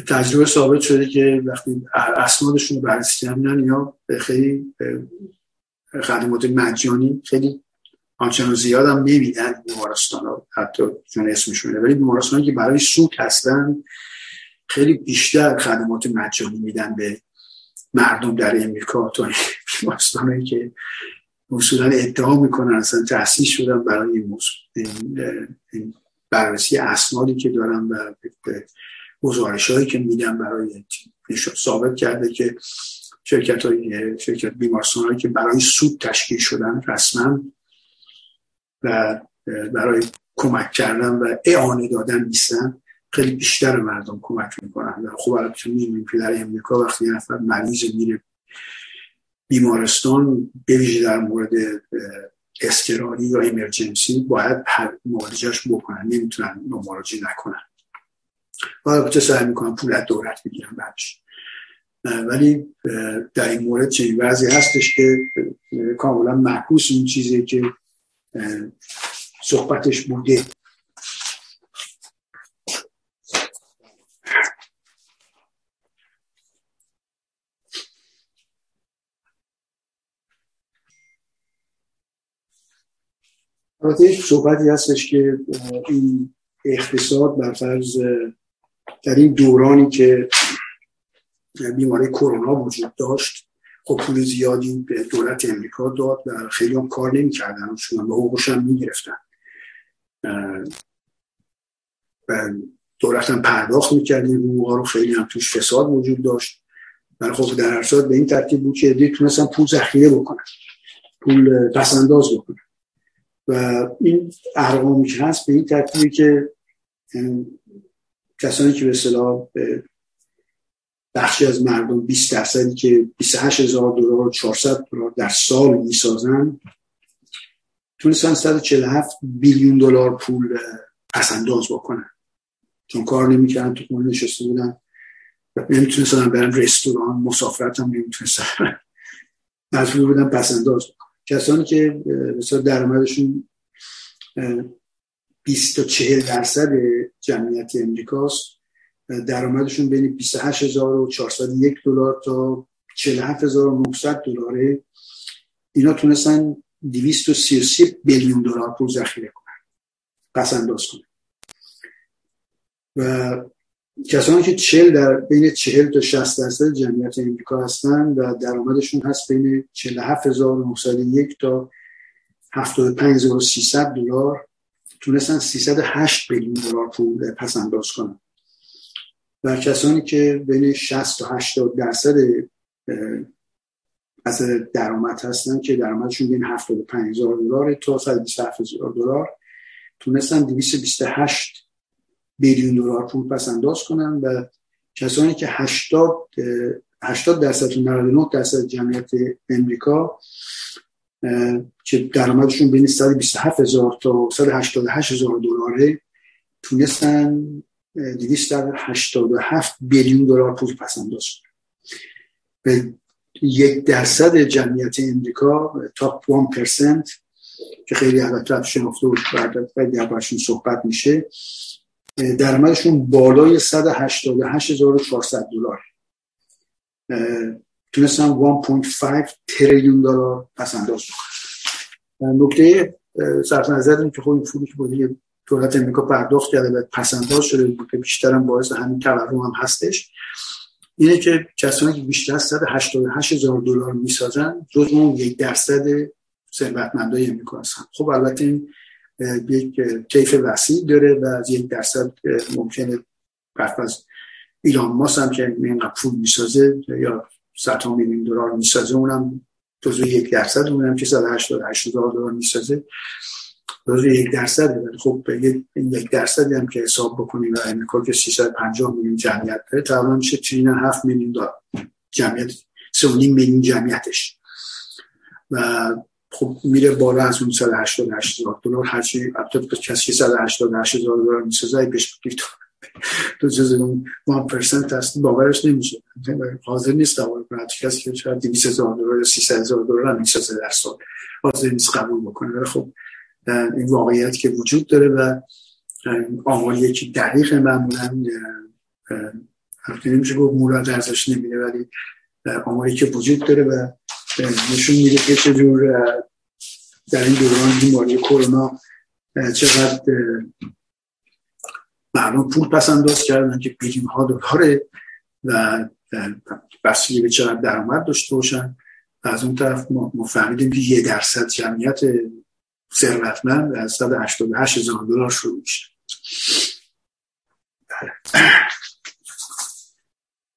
تجربه ثابت شده که وقتی اسنادشون رو بررسی کردن یا خیلی خدمات مجانی خیلی آنچنان زیاد هم نمیدن بیمارستان ها حتی چون اسمشونه ولی بیمارستان که برای سود هستن خیلی بیشتر خدمات مجانی میدن به مردم در امریکا. تا بیمارستان که اصولا ادعا می‌کنن اصلا تحصیل شدن برای این این بررسی اسنادی که دارن و گزارش هایی که میدن برای ثابت کرده که شرکت های شرکت بیمارستان هایی که برای سود تشکیل شدن رسما و برای کمک کردن و اعانه دادن نیستن. خیلی بیشتر مردم کمک می‌کنن. و خب البته می‌بینیم که در امریکا وقتی یه نفر مریض میره بیمارستان به در مورد استراری یا امرجنسی باید مراجعش بکنن. نمی‌تونن مراجعه نکنن. و البته سعی می‌کنن پول از دولت بگیرن بعدش. ولی در این مورد چنین وضعی هستش که کاملا معکوس اون چیزی که صحبتش بوده. البته صحبتی هستش که این اقتصاد بر فرض در این دورانی که بیماری کرونا وجود داشت خب پول زیادی به دولت امریکا داد و خیلی هم کار نمی‌کردن. چون به حقوقش هم می‌گرفتن. و دولت هم پرداخت می‌کرد. این حقوقا رو خیلی هم توش فساد وجود داشت. ولی خب در هر به این ترتیب بود که تونستن پول ذخیره بکنن. پول پسنداز بکنن. و این ارقامی که هست به این ترتیبی که کسانی که به اصطلاح بخشی از مردم 20 درصدی که 28 هزار دلار و 400 دلار در سال می‌سازن. تونستن 147 بیلیون دلار پول پسنداز بکنن. چون کار نمی‌کردن تو خونه نشسته بودن نمی‌تونستن برن رستوران مسافرت هم نمی‌تونستن. مجبور بودن پسنداز بکنن. کسانی که مثلا درآمدشون 20 تا 40 درصد جمعیت امریکاست. درآمدشون بین 28401 دلار تا 47900 دلاره. اینا تونستن 233 بیلیون دلار پول ذخیره کنن پس انداز کنن. و کسانی که 40 در بین 40 تا 60 درصد جمعیت امریکا هستن و درآمدشون هست بین 47901 تا 75300 دلار تونستن 308 بیلیون دلار پول پس انداز کنن. و کسانی که بین 60 تا 80 درصد از درآمد هستن که درآمدشون بین 75 هزار دلار تا 127 هزار دلار تونستن 228 بیلیون دلار پول پس انداز کنن و کسانی که 80 80 درصد 99 درصد جمعیت امریکا که درآمدشون بین 127 هزار تا 188 هزار دلاره تونستن 287 بیلیون دلار پول پس انداز به یک درصد جمعیت امریکا تاپ 1 پرسنت که خیلی البته شناخته و بعد صحبت میشه درآمدشون بالای 188400 دلار. تونستن 1.5 تریلیون دلار پس انداز نکته صرف نظر که خب این پولی که دولت امریکا پرداخت کرده و پس انداز شده بود که بیشتر هم باعث همین تورم هم هستش. اینه که کسانی که بیشتر از 188 هزار دلار می‌سازن جز اون یک درصد ثروتمندای امریکا هستن. خب البته این یک کیف وسیع داره و از یک درصد ممکنه برف از ایلان ماس هم که اینقدر پول می‌سازه یا صد میلیون دلار می‌سازه اونم جزو یک درصد اونم که 188 هزار دلار می‌سازه. جزو یک درصد ولی خب این یک درصدی هم که حساب بکنیم و امریکا که 350 میلیون جمعیت داره تقریبا میشه چین 7 میلیون دلار جمعیت 3.5 میلیون جمعیتش. و خب میره بالا از اون 188 هزار دلار. هرچی البته کسی 188 هزار دلار می‌سازه بهش بگید تو جز اون 1% هست باورش نمیشه. حاضر نیست قبول کنه کسی که شاید 200 هزار دلار یا 300 هزار دلار هم می‌سازه در سال. حاضر نیست قبول بکنه. ولی خب این واقعیت که وجود داره و آماریه که دقیق معمولا البته نمیشه گفت مورد ارزش نمیده ولی آماری که وجود داره و نشون میده که چجور در این دوران بیماری کرونا چقدر مردم پول پس انداز کردن که بیلیم ها دلاره و بسیاری به چقدر درآمد داشته باشن. از اون طرف ما فهمیدیم که یه درصد جمعیت ثروتمند از 188 هزار دلار شروع میشه.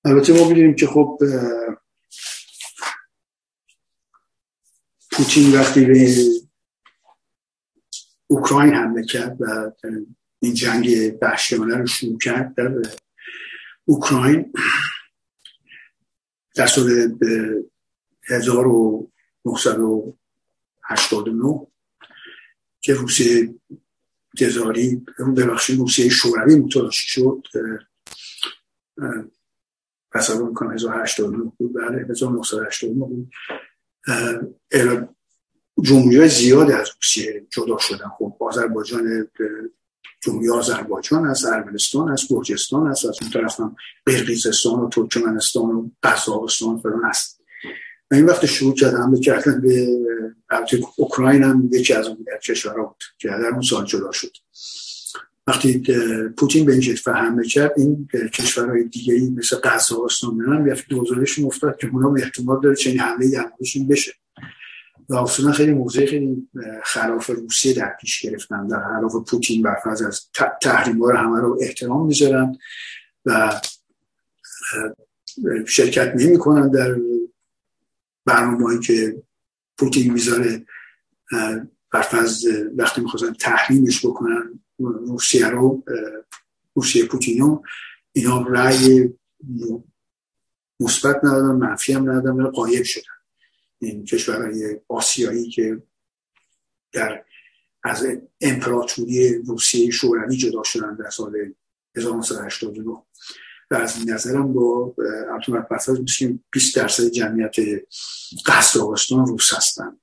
البته ما می‌دونیم که خب پوتین وقتی به اوکراین حمله کرد و این جنگ وحشیانه رو شروع کرد در اوکراین در سال 1989 که روسیه تزاری ببخشید روسیه شوروی متلاشی شد تصور می‌کنم 1989 بود بله 1989 بود. جمهوری زیاد از روسیه جدا شدن. خب آذربایجان جمهوری آذربایجان هست ارمنستان هست گرجستان هست از اون طرف هم قرقیزستان و ترکمنستان و قزاقستان فران هست. و این وقت شروع کرد حمله کردن به اوکراین هم یکی از اون کشورها بود که در اون سال جدا شد. وقتی پوتین به این کشور حمله کرد این کشورهای دیگه ای مثل قزاقستان هم یه دوزارشون افتاد که اونا احتمال داره چنین حمله در بشه. و اصولا خیلی موضع خیلی خلاف روسیه در پیش گرفتن در خلاف پوتین برفرض از تحریم رو همه رو احترام می‌ذارن و شرکت نمی کنن در برنامه که پوتین می‌ذاره برفرض وقتی می‌خواستن تحریمش بکنن روسیه رو روسیه پوتینو اینا رأی مثبت ندادن منفی هم ندادن قایب شدن. این کشورهای آسیایی که در از امپراتوری روسیه شوروی جدا شدن در سال 1989 و از این نظرم با البته پس 20 درصد جمعیت قصد روس هستن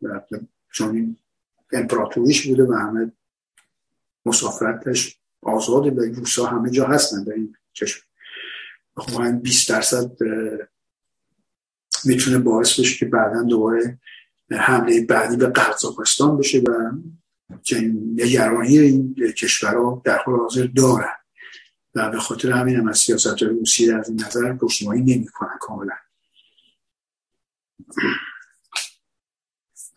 چون این امپراتوریش بوده و همه مسافرتش آزاده به روسا همه جا هستن در این کشور. خب 20 درصد می‌تونه باعث بشه که بعدا دوباره حمله بعدی به قزاقستان بشه و نگرانی این کشورها در حال حاضر دارن. و به خاطر همین هم از سیاست روسیه از این نظر نمی کنن کاملا.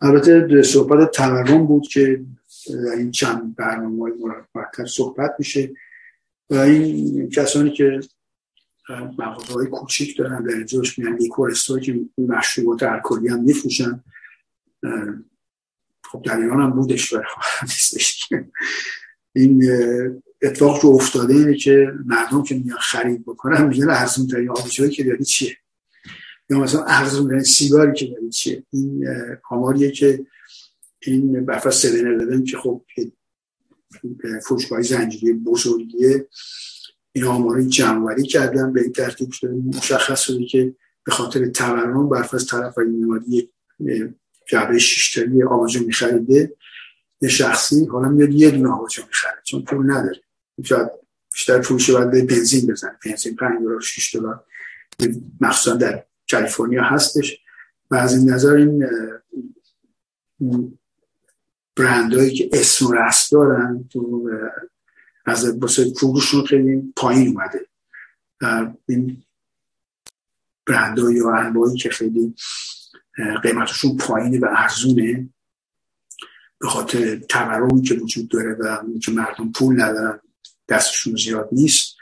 البته صحبت تورم بود که در این چند برنامه مرتب صحبت میشه و این کسانی که مغازه های کوچیک دارن در اینجاش میان لیکور که مشروبات الکلی هم میفروشن. خب در ایران هم بودش و نیستش. این اتفاق که افتاده اینه که مردم که میان خرید بکنن میگن ارزون ترین آبجویی که داری چیه؟ یا مثلا ارزون ترین سیگاری که داری چیه؟ این آماریه که این برفا سیون که خب فروشگاه زنجیری بزرگیه این آمارای جمعوری کردن به این ترتیب شده مشخص شده که به خاطر تورم برف از طرف این جعبه شیشتری آباجو میخریده یه شخصی حالا میاد یه دونه آباجو می‌خره چون پول نداره. شاید بیشتر پولش باید بنزین بزنه. بنزین 5 دلار 6 دلار. مخصوصا در کالیفرنیا هستش. و از این نظر این برندهایی که اسم و رست دارن تو از باسه فروششون خیلی پایین اومده. این برندها یا انواعی که خیلی قیمتشون پایینه و ارزونه به خاطر تورمی که وجود داره و که مردم پول ندارن. دستشون زیاد نیست.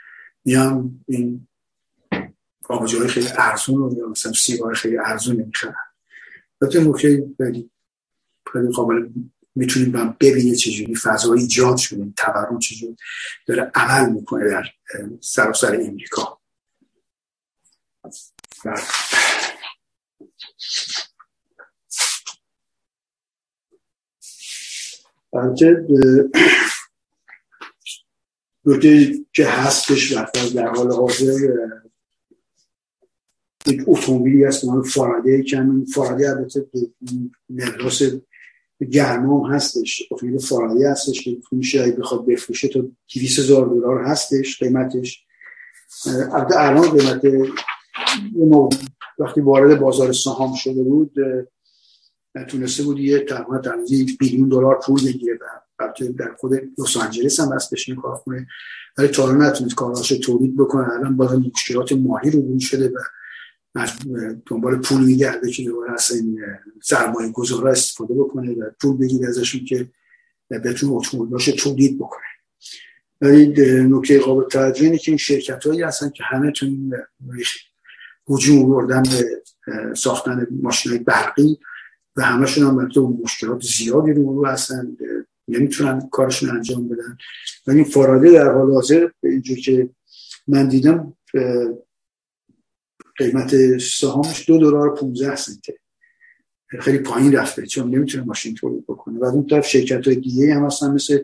میان این های خیلی ارزون رو یا مثلا سیگار خیلی ارزون می‌خرن البته نکته خیلی قابل می‌تونیم ببینید چجوری فضا ایجاد شده تورم چجوری داره عمل می‌کنه در سراسر امریکا. البته نکته که هستش در حال حاضر یک اتومبیلی هست نام فاراده که همین فاراده البته مقداس گرما هم هستش. اتومبیل فاراده هستش که میشه بخواد بفروشه تا 200 هزار دلار هستش قیمتش. البته الان قیمت وقتی وارد بازار سهام شده بود تونسته بود یه تقریبا در بیلیون دلار پول بگیره. البته در خود لس آنجلس هم هستش این کارخونه ولی تا الان نتونید کاراش تولید بکنه الان باز مشکلات مالی رو شده و دنبال پول میگرده که دوباره از این سرمایه گذارا استفاده بکنه و پول بگیره ازشون که بتونه اتومبیلاش تولید بکنه. ولی نکته قابل توجه اینه که این شرکت هایی هستن که همه تو این هجوم بردن به ساختن ماشین های برقی و همشون هم مشکلات زیادی رو رو هستن. نمی‌تونن کارشون انجام بدن. ولی این فاراده در حال حاضر اینجور که من دیدم قیمت سهامش دو دلار 15 سنته خیلی پایین رفته چون نمی‌تونه ماشین تولید بکنه. و اون طرف شرکت های دیگه هم هستن مثل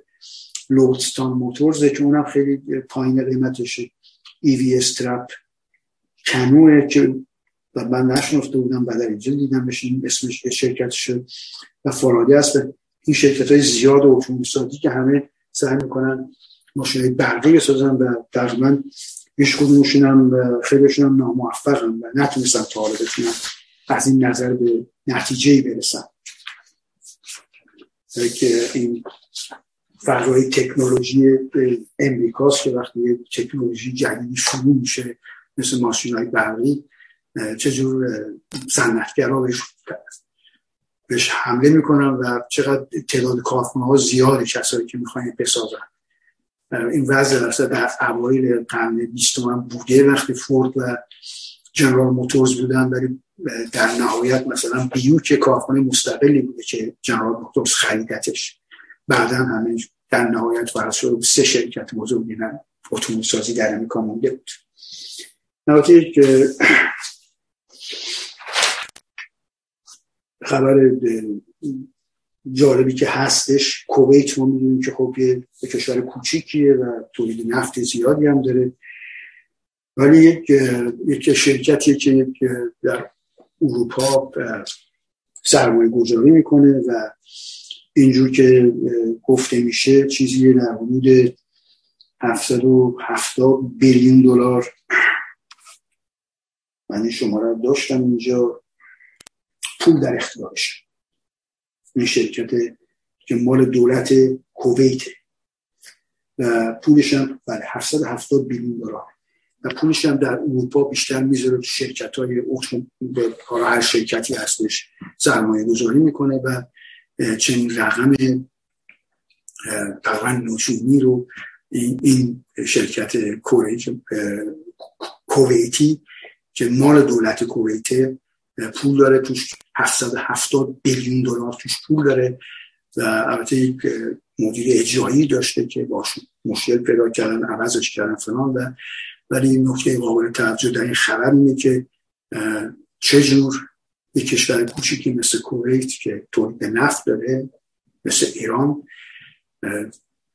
لودستان موتورز که اونم خیلی پایین قیمتشه وی استرپ کنوه که و من نشنفته بودم بعد اینجا دیدم بشین اسمش شرکت شد و فراده است. این شرکت های زیاد و سازی که همه سعی می‌کنن ماشین برقی بسازن و تقریبا هیچ کدومشون هم خیلیشون هم ناموفقن و نتونستن تا حالا بتونن از این نظر به نتیجه برسن که این فرقای تکنولوژی امریکاست که وقتی تکنولوژی جدیدی شروع میشه مثل ماشین های برقی چجور صنعتگرا بهش بهش حمله می‌کنن و چقدر تعداد کارخونه ها زیاده کسایی که می‌خواین بسازن. این وضع درسته در اوایل قرن بیستم بوده وقتی فورد و جنرال موتورز بودن ولی در نهایت مثلا بیو که کارخانه مستقلی بوده که جنرال موتورز خریدتش. بعدا همه در نهایت شد سه شرکت بزرگ بینن اتومبیل سازی در امریکا مونده بود. نکته که خبر جالبی که هستش کویت ما می‌دونیم که خب یه کشور کوچیکیه و تولید نفت زیادی هم داره. ولی یک, یک شرکتیه که یک در اروپا سرمایه گذاری می‌کنه و اینجور که گفته میشه چیزی در حدود 770 بیلیون دلار. من این شماره داشتم اینجا. پول در اختیارش. این شرکت که مال دولت کویت. و پولش هم بله 770 بیلیون دلار. و پولش هم در اروپا بیشتر می‌ذاره شرکت های هر شرکتی هستش. سرمایه گذاری می‌کنه و چنین رقم تقریبا نجومی رو این شرکت کویتی که مال دولت کویته پول داره توش 770 بیلیون دلار توش پول داره و البته یک مدیر اجرایی داشته که باشون مشکل پیدا کردن عوضش کردن فلان و ولی نکته قابل توجه در این خبر اینه که چجور یک کشور کوچیکی مثل کویت که تولید نفت داره مثل ایران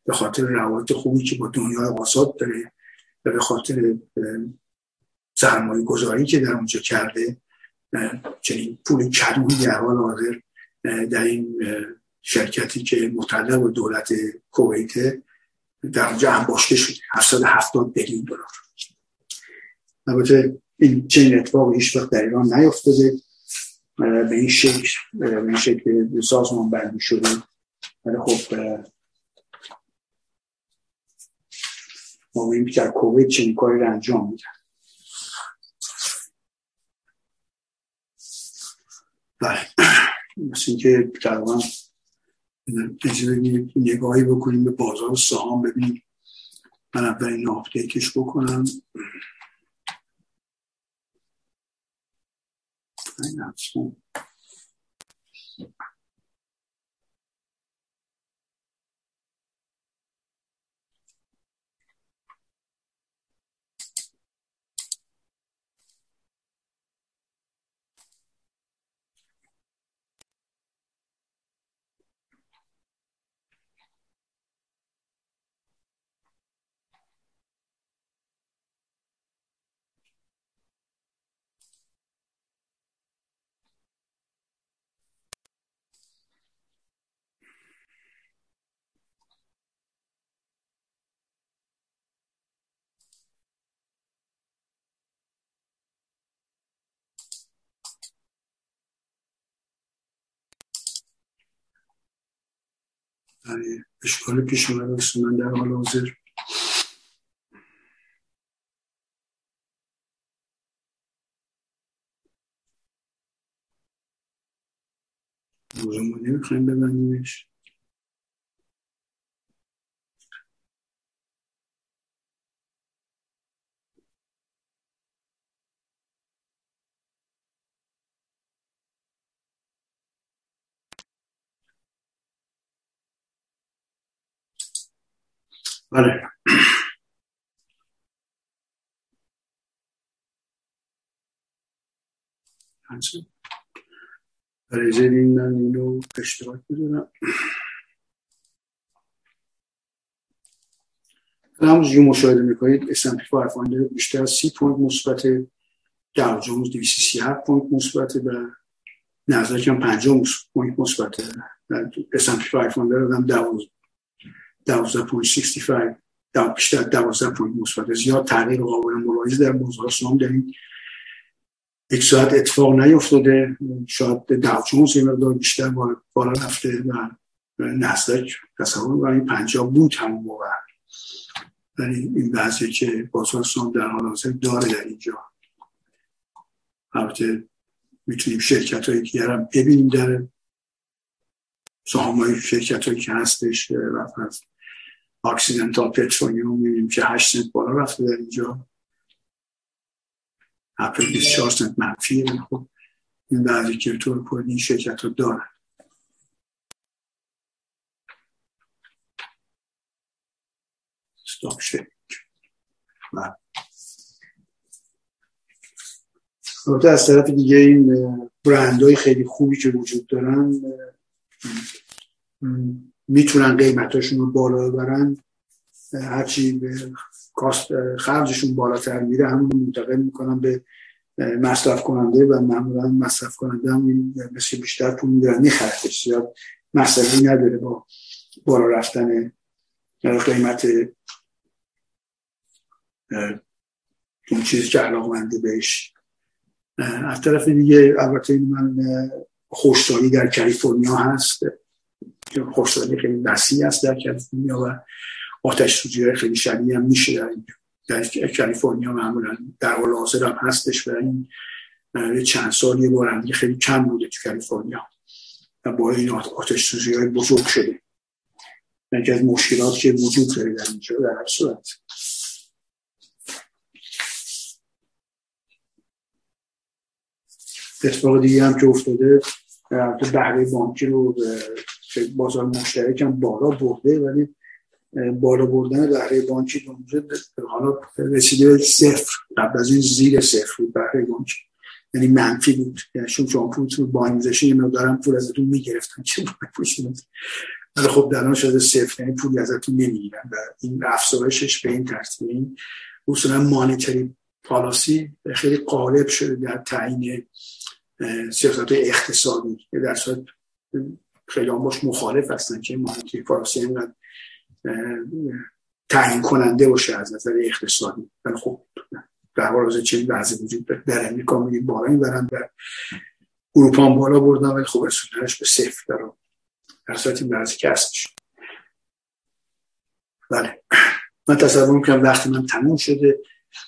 به خاطر روابط خوبی که با دنیای آزاد داره و به خاطر سرمایه گذاری که در اونجا کرده چنین پول کدوی در حال حاضر در این شرکتی که متعلق به دولت کویت در اونجا انباشته شده 770 میلیون دلار. البته این چنین اتفاق هیچ وقت در ایران نیفتاده. به این شکل به این شکل سازمان بندی شده. ولی خب ما که در کویت چنین کاری رو انجام میدن. بله. مثل اینکه تقریبا نگاهی بکنیم به بازار سهام ببینیم من اولین آپدیتش بکنم. این اشکال پیش اومده من در حال حاضر. موضوع نمی‌خوایم ببندیمش. بله. برای زمین من اینو اشتراک بذارم همونجور مشاهده می‌کنید. S&P 500 بیشتر از سی point مثبت. داو جونز 237 point مثبت و نزدیک هم 50 point مثبت. S&P 500 هم 12.65 بیشتر 12 پوینت مثبت. زیاد تغییر قابل ملاحظه در بازار سهام در این یک ساعت اتفاق نیفتاده. شاید داو جونز یه مقدار بیشتر بالا رفته و نزدک تصور و این پنجاه بود همون موقع. ولی این بعضی که بازار سهام در حال حاضر داره در اینجا. البته می‌تونیم شرکت های دیگر هم ببینیم در سهام های شرکت هایی که هستش و Occidental Petroleum می‌بینیم که 8 سنت بالا رفته در اینجا. اپل 24 سنت منفیه. خب این بعضی که طور کلی این شرکت رو دارن. stop شد از طرف دیگه این برندهای خیلی خوبی که وجود دارن می‌تونن قیمتاشون رو بالا ببرن هرچی به خرجشون بالاتر میره همون منتقل می‌کنن به مصرف کننده و معمولا مصرف کننده هم مثل بیشتر پول میدارن. میخرهش زیاد مسئله نداره با بالا رفتن قیمت اون چیزی که علاقمنده بهش. از طرف دیگه البته من خوشسالی در کالیفرنیا هست. خشکسالی خیلی وسیع است در کالیفرنیا و آتش سوزی خیلی شدید هم میشه در, در کالیفرنیا معمولا. در حال حاضر هم هستش و این چند سال یه بارندگی خیلی کم بوده تو کالیفرنیا و با این آتش سوزی های بزرگ شده. یکی از مشکلات که وجود داره در اینجا در هر صورت. اتفاق دیگه هم که افتاده بهره بانکی رو بازار مشترک هم بالا برده ولی بالا بردن بهره بانکی به اونجا حالا رسیده صفر. قبل از این زیر صفر بود بهره بانکی. یعنی منفی بود. یعنی چون شما پول تو بانک میذاشین یه مقدارم پول ازتون می‌گرفتن. چه ولی خب در شده صفر یعنی پولی ازتون نمی‌گیرن. و این افزایشش به این ترتیب این اصولا مانیتری پالاسی خیلی قالب شده در تعیین سیاست اقتصادی. در صورت خیلی هم باش مخالف هستن که مانیتری پالاسی اینقدر تعیین کننده باشه از نظر اقتصادی. ولی خب در حال چه وضعی وجود در امریکا میگیم بالا این برن در اروپا بالا بردن ولی خب رسوندنش به صفر در در صورت این وضعی که بله. من تصور می‌کنم وقتی من تموم شده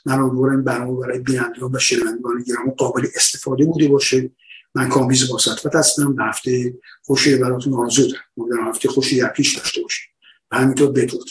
من امیدوارم برنامه برای بینندگان و شنوندگان گرامی قابل استفاده بوده باشه. من کامیز با سطفت هستم به هفته خوشی براتون آرزو دارم. هفته خوشی پیش داشته باشیم. و همینطور بدود